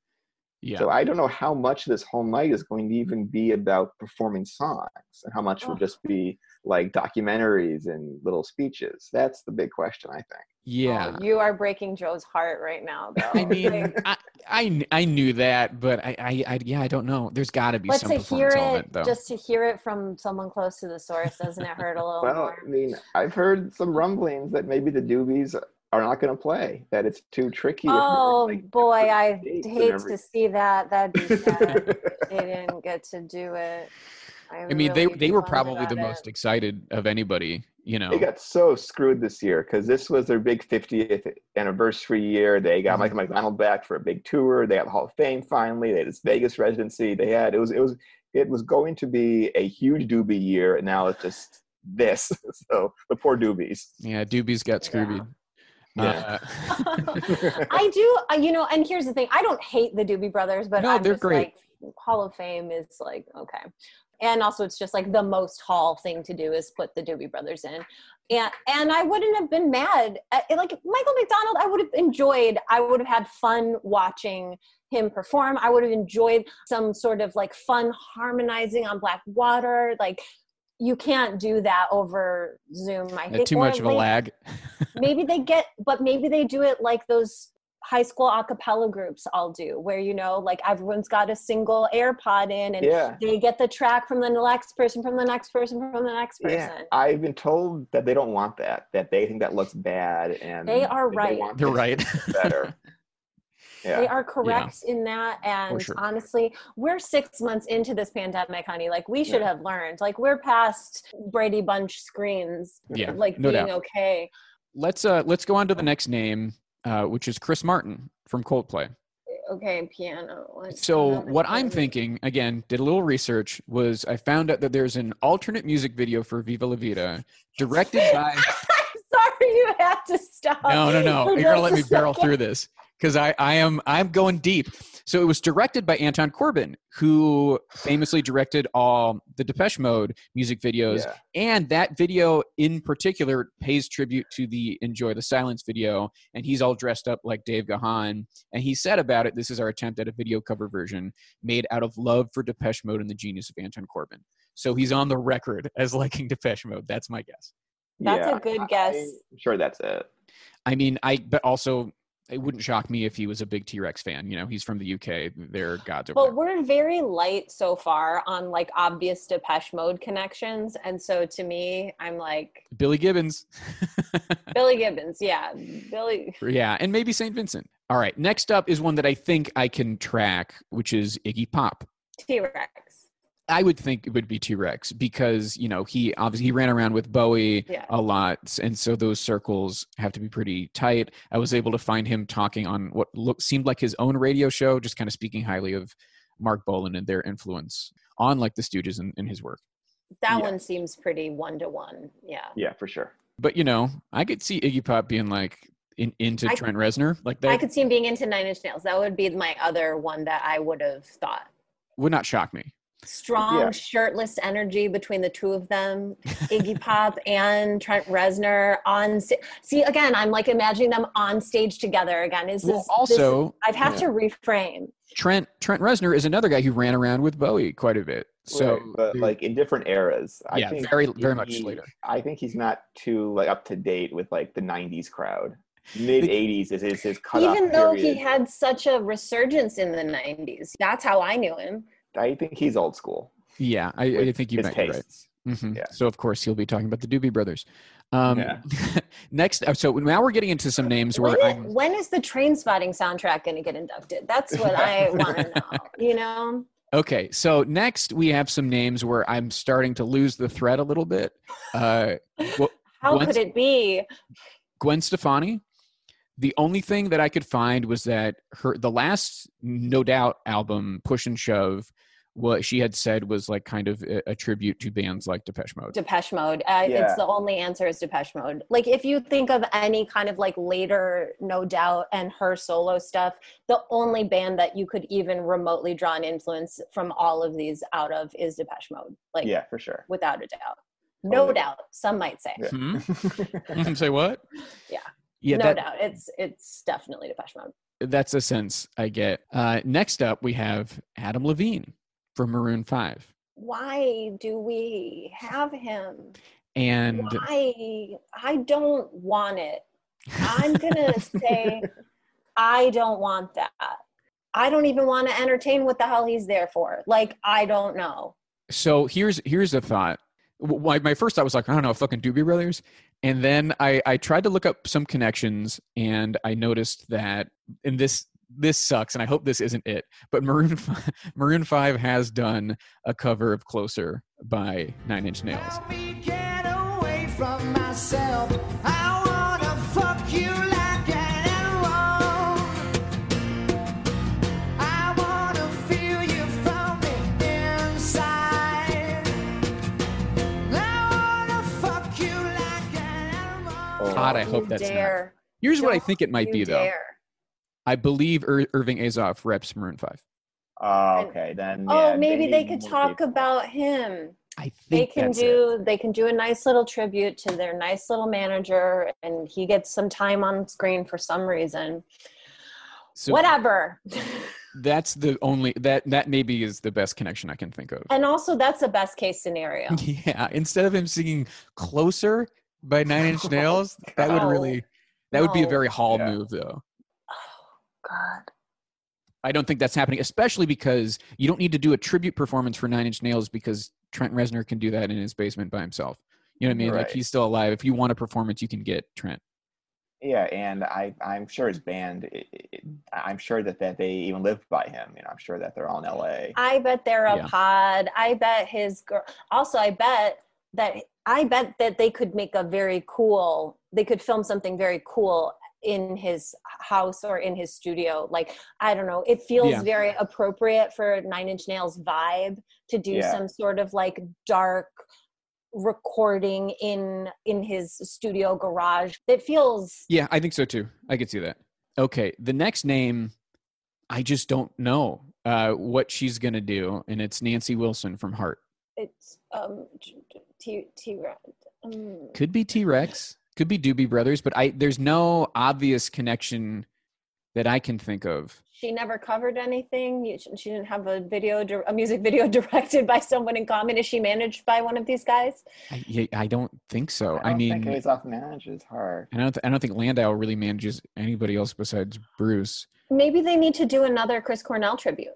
yeah, So I don't know how much this whole night is going to even be about performing songs, and how much will just be like documentaries and little speeches. That's the big question, I think. Oh, yeah. Oh, you are breaking Joe's heart right now, though. I mean, I, I I knew that, but I, I, I yeah, I don't know. There's got to be but some to hear it, element, though. just to hear it from someone close to the source, doesn't it hurt a little Well, more? I mean, I've heard some rumblings that maybe the Doobies are not going to play. That it's too tricky. if they're in, Oh like, boy, I hate to see that. That'd be sad. [laughs] they didn't get to do it. I mean, they really they were probably the it. most excited of anybody. You know, They got so screwed this year because this was their big 50th anniversary year. They got Mhm. Michael McDonald back for a big tour. They got the Hall of Fame finally. They had this Vegas residency. They had it was it was it was going to be a huge Doobie year, and now it's just this. [laughs] so the poor Doobies. yeah, Doobie's got Yeah. Scroobied. Yeah. Uh, [laughs] [laughs] I do, uh, you know, and here's the thing: I don't hate the Doobie Brothers, but No, I'm they're just great. like Hall of Fame is like okay, and also it's just like the most Hall thing to do is put the Doobie Brothers in, and and I wouldn't have been mad. At, like Michael McDonald, I would have enjoyed. I would have had fun watching him perform. I would have enjoyed some sort of like fun harmonizing on Black Water, like. You can't do that over Zoom. I yeah, think too much of a lag. [laughs] maybe they get but maybe they do it like those high school a cappella groups all do where you know like everyone's got a single airpod in and Yeah. they get the track from the next person from the next person from the next person Yeah, I've been told that they don't want that. That they think that looks bad, and They are right. want They're right. better. [laughs] Yeah. they are correct in that and sure. honestly we're six months into this pandemic honey like we should Yeah. have learned like we're past brady bunch screens Yeah, like no being doubt. okay let's uh let's go on to the next name, uh, which is Chris Martin from Coldplay. okay, piano. What's So what I'm thinking, again, did a little research, was I found out that there's an alternate music video for Viva La Vida, directed [laughs] by. I'm sorry, you have to stop. No, no, no. [laughs] You're gonna let a me barrel through this because I, I am, I'm going deep. So it was directed by Anton Corbijn, who famously directed all the Depeche Mode music videos, Yeah. and that video in particular pays tribute to the Enjoy the Silence video, and he's all dressed up like Dave Gahan. And he said about it, this is our attempt at a video cover version made out of love for Depeche Mode and the genius of Anton Corbijn. So he's on the record as liking Depeche Mode. That's my guess. That's Yeah, a good I- guess. I'm sure that's it. I mean, I but also it wouldn't shock me if he was a big T Rex fan. You know, he's from the UK. They're gods But we're very light so far on like obvious Depeche Mode connections, and so to me, I'm like Billy Gibbons. [laughs] Billy Gibbons. Yeah, Billy. yeah, and maybe St. Vincent. All right, next up is one that I think I can track, which is Iggy Pop. T Rex. I would think it would be T Rex because you know he obviously he ran around with Bowie Yeah. a lot, and so those circles have to be pretty tight. I was able to find him talking on what looked seemed like his own radio show, just kind of speaking highly of Marc Bolan and their influence on like the Stooges and, and his work. That Yeah. one seems pretty one to one. Yeah. Yeah, for sure. But you know, I could see Iggy Pop being like in, into I- Trent Reznor, like that I could see him being into Nine Inch Nails. That would be my other one that I would have thought. would not shock me. Strong, Yeah. shirtless energy between the two of them, [laughs] Iggy Pop and Trent Reznor on. sta- See, again, I'm like imagining them on stage together again. Is Well, this also, This, I've had to reframe. Trent Trent Reznor is another guy who ran around with Bowie quite a bit. So, Right, but like in different eras. I Yeah, think very- very much he- later. I think he's not too like up to date with like the '90s crowd. Mid '80s is his, his cutoff Even though period. he had such a resurgence in the 90s, that's how I knew him. I think he's old school. yeah, I, I think you his might be right. tastes. Mhm. Yeah. So of course he'll be talking about the Doobie Brothers. Um, Yeah. [laughs] next, uh, so now we're getting into some names where When, I'm. when is the train spotting soundtrack going to get inducted? That's what I [laughs] want to know. You know? Okay, so next we have some names where I'm starting to lose the thread a little bit. Uh, [laughs] well, How Once- could it be? Gwen Stefani. The only thing that I could find was that her the last No Doubt album, Push and Shove, what she had said was like kind of a, a tribute to bands like Depeche Mode. Depeche Mode. Uh, Yeah. It's the only answer is Depeche Mode. Like if you think of any kind of like later No Doubt and her solo stuff, the only band that you could even remotely draw an influence from all of these out of is Depeche Mode. Like yeah, for sure. without a doubt. No Oh, yeah. doubt. Some might say. Yeah. Hmm? [laughs] Say what? Yeah. Yeah, no that, doubt. It's it's definitely Depeche Mode. that's a sense I get. Uh, next up, we have Adam Levine from Maroon Five, Why do we have him? and Why? I don't want it. I'm gonna [laughs] say I don't want that. I don't even want to entertain what the hell he's there for. Like I don't know. so here's here's a thought. My, my first thought was like, I don't know, fucking Doobie Brothers. And then I, I tried to look up some connections and I noticed that, and this this sucks, and I hope this isn't it, but Maroon [laughs] 5, Maroon 5 has done a cover of Closer by Nine Inch Nails. Help me get away from myself. I wanna fuck you like. I wanna feel you from the inside. I wanna fuck you like an animal. God, I Don't hope that's not. Here's what I think it might you be, though. Dare. I believe Ir- Irving Azoff reps Maroon 5. Oh, okay, then. Oh, maybe they need could talk people. about him. I think they can that's it. do they can do a nice little tribute to their nice little manager and he gets some time on screen for some reason So whatever [laughs] that's the only that that maybe is the best connection I can think of. and also that's the best case scenario [laughs] Yeah, instead of him singing "Closer" by Nine Inch [laughs] Nails, that would really that would be a very Hall Yeah. move, though. God I don't think that's happening, especially because you don't need to do a tribute performance for Nine Inch Nails because Trent Reznor can do that in his basement by himself. You know what I mean? Like he's still alive. If you want a performance, you can get Trent. Yeah, and I, I'm sure his band. i i I'm sure that, that they even live by him. You know, I'm sure that they're all in L.A. i bet they're a Yeah. pod i bet his girl also i bet that i bet that they could make a very cool they could film something very cool in his house or in his studio. Like I don't know, it feels Yeah. very appropriate for Nine Inch Nails vibe to do Yeah. some sort of like dark recording in in his studio garage. It feels Yeah, I think so too. I could see that. Okay, the next name, I just don't know uh, what she's gonna do, and it's Nancy Wilson from Heart. it's um T T um, Could be T Rex, could be Doobie Brothers, but I there's no obvious connection that I can think of. she never covered anything. She didn't have a video, a music video [laughs] directed by someone in common. Is she managed by one of these guys? I, yeah, I don't think so. I, don't mean, think Azoff manages hard. I don't. Th- I don't think Landau really manages anybody else besides Bruce. Maybe they need to do another Chris Cornell tribute.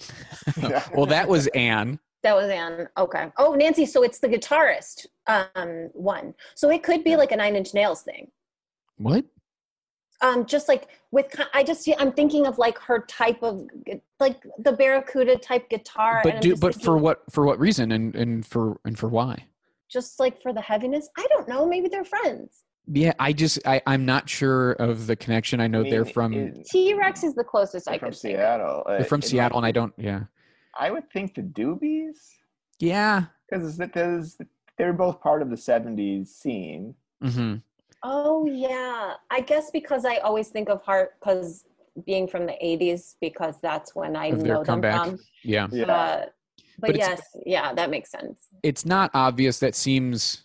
[laughs] Well, that was Anne. That was Anne. Okay. Oh, Nancy. So it's the guitarist um, one. So it could be like a Nine Inch Nails thing. What? Um, just like with, I just. I'm thinking of like her type of, like the Barracuda type guitar. But I'm do but thinking for what for what reason and and for and for why? Just like for the heaviness. I don't know. Maybe they're friends. Yeah, I just I I'm not sure of the connection. I know I mean, they're from T Rex is the closest I they're from could think. Seattle. they're from it Seattle, and I don't. Yeah, I would think the Doobies, yeah. because because they're both part of the '70s scene. hmm Oh yeah, I guess because I always think of Heart because being from the '80s, because that's when I Of their know them comeback. from. Yeah, Yeah. Uh, but, But yes, yeah, that makes sense. it's not obvious. That seems.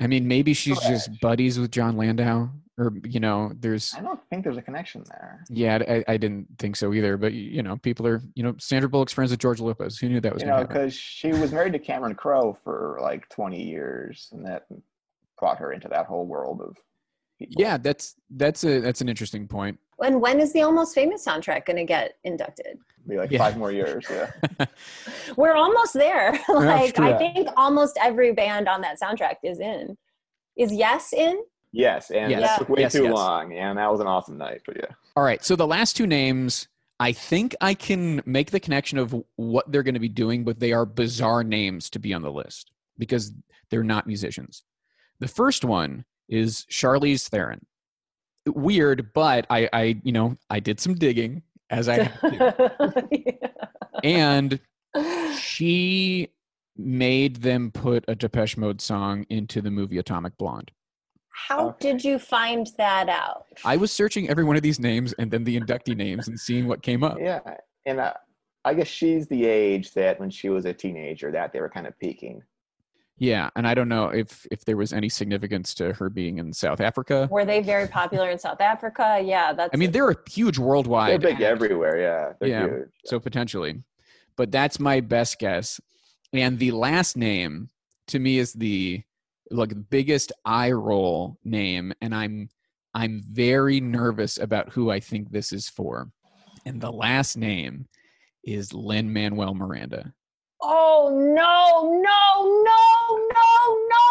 I mean, maybe she's just buddies with Jon Landau, or you know, there's. I don't think there's a connection there. Yeah, I, I didn't think so either. But you know, people are. You know, Sandra Bullock's friends with George Lopez. Who knew that was You going know, to happen? because she was married to Cameron Crowe for like 20 years, and that brought her into that whole world of people. Yeah, that's that's a that's an interesting point. And when is the Almost Famous soundtrack going to get inducted? be like Yeah. five more years. Yeah. [laughs] We're almost there. [laughs] like I think almost every band on that soundtrack is in. Is Yes in? Yes, and Yes. that took way Yes, too yes. long, and that was an awesome night. But yeah, All right. So the last two names, I think I can make the connection of what they're going to be doing, but they are bizarre names to be on the list because they're not musicians. The first one is Charlize Theron. Weird, but I, I, you know, I did some digging as I have to. [laughs] and [laughs] she made them put a Depeche Mode song into the movie Atomic Blonde. How Okay. did you find that out? I was searching every one of these names and then the inductee names and seeing what came up. yeah, and uh, I guess she's the age that when she was a teenager that they were kind of peaking. Yeah, and I don't know if if there was any significance to her being in South Africa. Were they very popular in South Africa? Yeah, that's. I mean, they're a huge worldwide. They're big act, everywhere. Yeah, they're Yeah. huge. so potentially, but that's my best guess. And the last name to me is the like the biggest eye roll name, and I'm I'm very nervous about who I think this is for. And the last name is Lin Manuel Miranda. Oh no, no, no, no, no,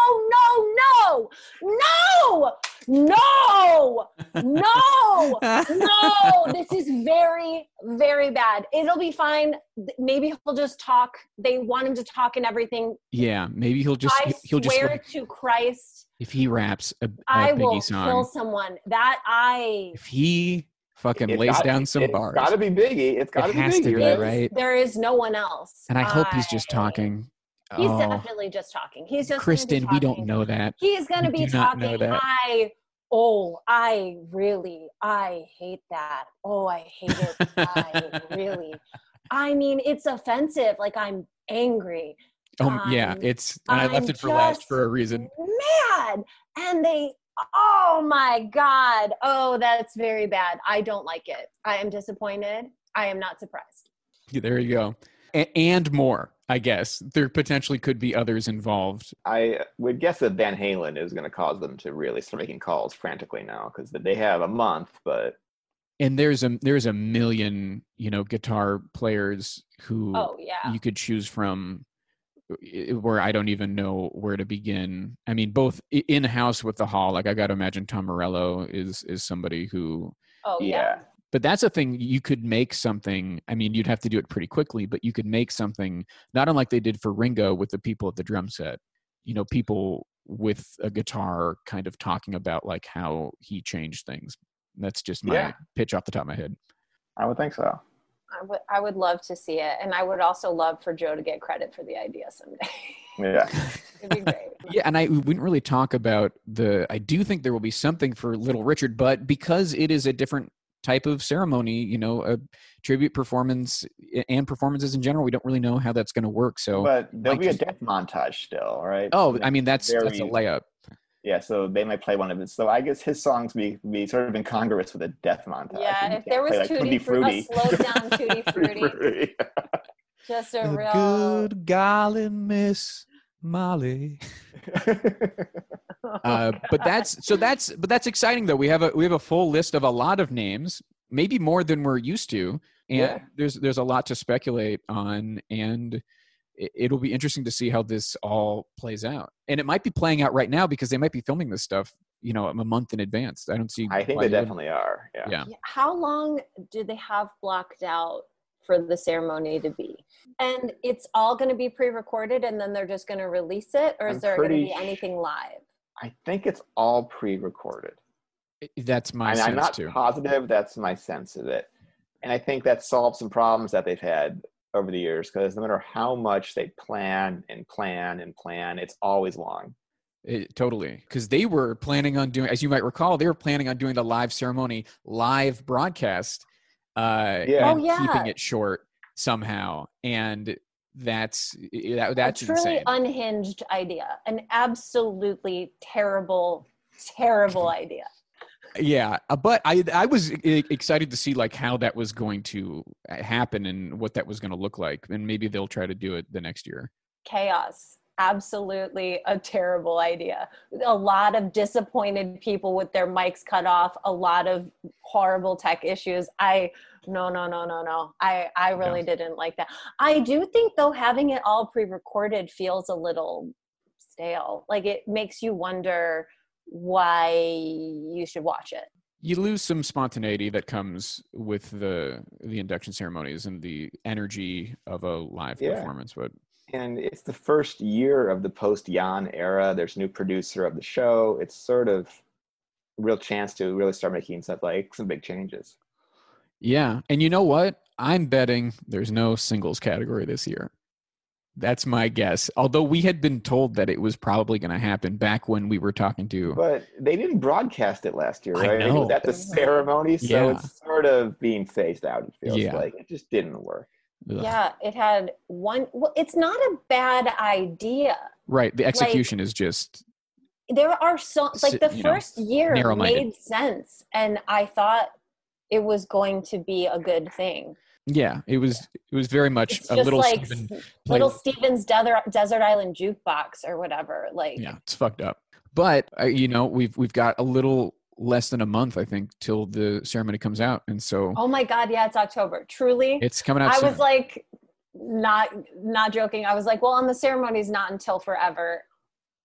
no, no, no, no, no. [laughs] This is very, very bad. It'll be fine. Maybe he'll just talk. They want him to talk and everything. Yeah, maybe he'll just I he'll just swear like, to Christ, if he raps a, a I Biggie will song. kill someone. That I. if he fucking It's lays gotta- down some it's bars Got to be Biggie. It's got to It be has to Biggie, be, right? right? There is no one else. and i hope he's just talking He's oh, definitely just talking. He's just be kristen we don't know that He's gonna be do know talking. I oh, I really, I hate that. Oh, I hate it. I [laughs] really. I mean, it's offensive. Like I'm angry, oh yeah um, it's and i left it for last for a reason mad, and they. Oh my God. Oh, that's very bad. I don't like it. I am disappointed. I am not surprised. Yeah, there you go A- and more i guess there potentially could be others involved I would guess that Van Halen is going to cause them to really start making calls frantically now because they have a month, but and there's a there's a million you know guitar players who Oh yeah. you could choose from eh, where I don't even know where to begin. I mean, both in house with the hall, like I got to imagine Tom Morello is is somebody who, Oh yeah. Yeah. but that's a thing you could make something. I mean, you'd have to do it pretty quickly, but you could make something not unlike they did for Ringo with the people at the drum set. You know, people with a guitar kind of talking about like how he changed things. That's just my Yeah. pitch off the top of my head. I would think so. I would I would love to see it, and I would also love for Joe to get credit for the idea someday. Yeah. [laughs] It'd be great. [laughs] Yeah, and I we wouldn't really talk about the. I do think there will be something for Little Richard, but because it is a different type of ceremony, you know, a tribute performance and performances in general, we don't really know how that's going to work. So, But there'll Like be a death montage still, right? oh, I mean, that's that's a layup. Yeah, so they might play one of his. So I guess his songs be be sort of incongruous with a death montage. Yeah, You if there was play, like, Tutti Frutti, a slowed down Tutti [laughs] Frutti, just a real. Good golly, Miss Molly. [laughs] uh, but that's so that's but that's exciting though. We have a we have a full list of a lot of names, maybe more than we're used to, and Yeah. there's there's a lot to speculate on, and it, it'll be interesting to see how this all plays out. And it might be playing out right now because they might be filming this stuff, you know, a month in advance. I don't see. I think why they wouldn't. definitely are. Yeah. Yeah. Yeah, How long do they have blocked out for the ceremony to be? And it's all going to be pre-recorded, and then they're just going to release it, or is I'm there going to be anything live? I think it's all pre-recorded. That's my I mean, sense I'm not too. positive. That's my sense of it, and I think that solves some problems that they've had over the years. Because no matter how much they plan and plan and plan, it's always long. It, totally, because they were planning on doing, as you might recall, they were planning on doing the live ceremony live broadcast, uh, Yeah. and Oh, yeah. keeping it short somehow, and that's that, that's a truly insane. unhinged idea, an absolutely terrible, terrible idea. yeah, uh, but I I was excited to see like how that was going to uh, happen and what that was going to look like, and maybe they'll try to do it the next year. Chaos. Absolutely a terrible idea. A lot of disappointed people with their mics cut off, a lot of horrible tech issues. I no no no no no. I I really didn't like that. I do think though having it all pre-recorded feels a little stale. Like it makes you wonder why you should watch it. you lose some spontaneity that comes with the the induction ceremonies and the energy of a live Yeah. performance but and it's the first year of the post Jann era. There's a new producer of the show. It's sort of a real chance to really start making stuff like some big changes. yeah and you know what i'm betting there's no singles category this year that's my guess although we had been told that it was probably going to happen back when we were talking to But they didn't broadcast it last year, I right? It was know. at the ceremony, so Yeah. it's sort of being phased out. It feels Yeah. like it just didn't work. Ugh. Yeah, it had one well, it's not a bad idea. right the execution is just there are so like the you know, first year made sense and i thought it was going to be a good thing yeah it was it was very much it's a little like Stephen s- play- little steven's desert, desert island jukebox or whatever like yeah it's fucked up but uh, you know we've we've got a little less than a month i think till the ceremony comes out and so oh my god yeah it's october truly it's coming out i soon. was like not not joking i was like well and the ceremony's not until forever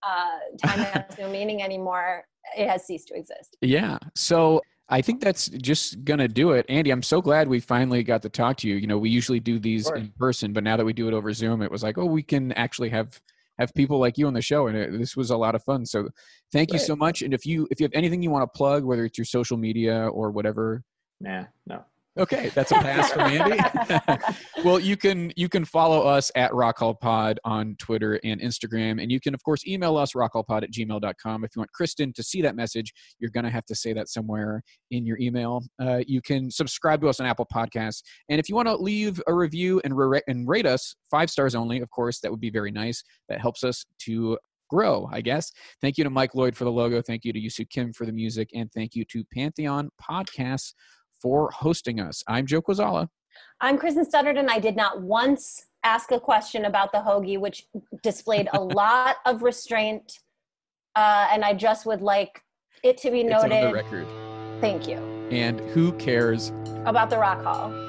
uh time has [laughs] no meaning anymore it has ceased to exist Yeah. So I think that's just going to do it. Andy, I'm so glad we finally got to talk to you. You know, we usually do these in person, but now that we do it over Zoom, it was like, oh, we can actually have have people like you on the show and it, this was a lot of fun. So thank you so much. And if you if you have anything you want to plug, whether it's your social media or whatever, Nah, no. Okay, that's a pass from Andy. [laughs] well, you can you can follow us at Rock Pod on Twitter and Instagram, and you can of course email us rockhallpod at gmail.com. If you want Kristen to see that message, you're gonna have to say that somewhere in your email. Uh, you can subscribe to us on Apple Podcasts, and if you want to leave a review and, ra- and rate us five stars only, of course, that would be very nice. That helps us to grow, I guess. Thank you to Mike Lloyd for the logo. Thank you to Yusu Kim for the music, and thank you to Pantheon Podcasts for hosting us. I'm Joe Kwaczala. I'm Kristen Studard, and I did not once ask a question about the hoagie, which displayed a [laughs] lot of restraint. Uh, and I just would like it to be It's on the noted. record. Thank you And who cares? about the Rock Hall.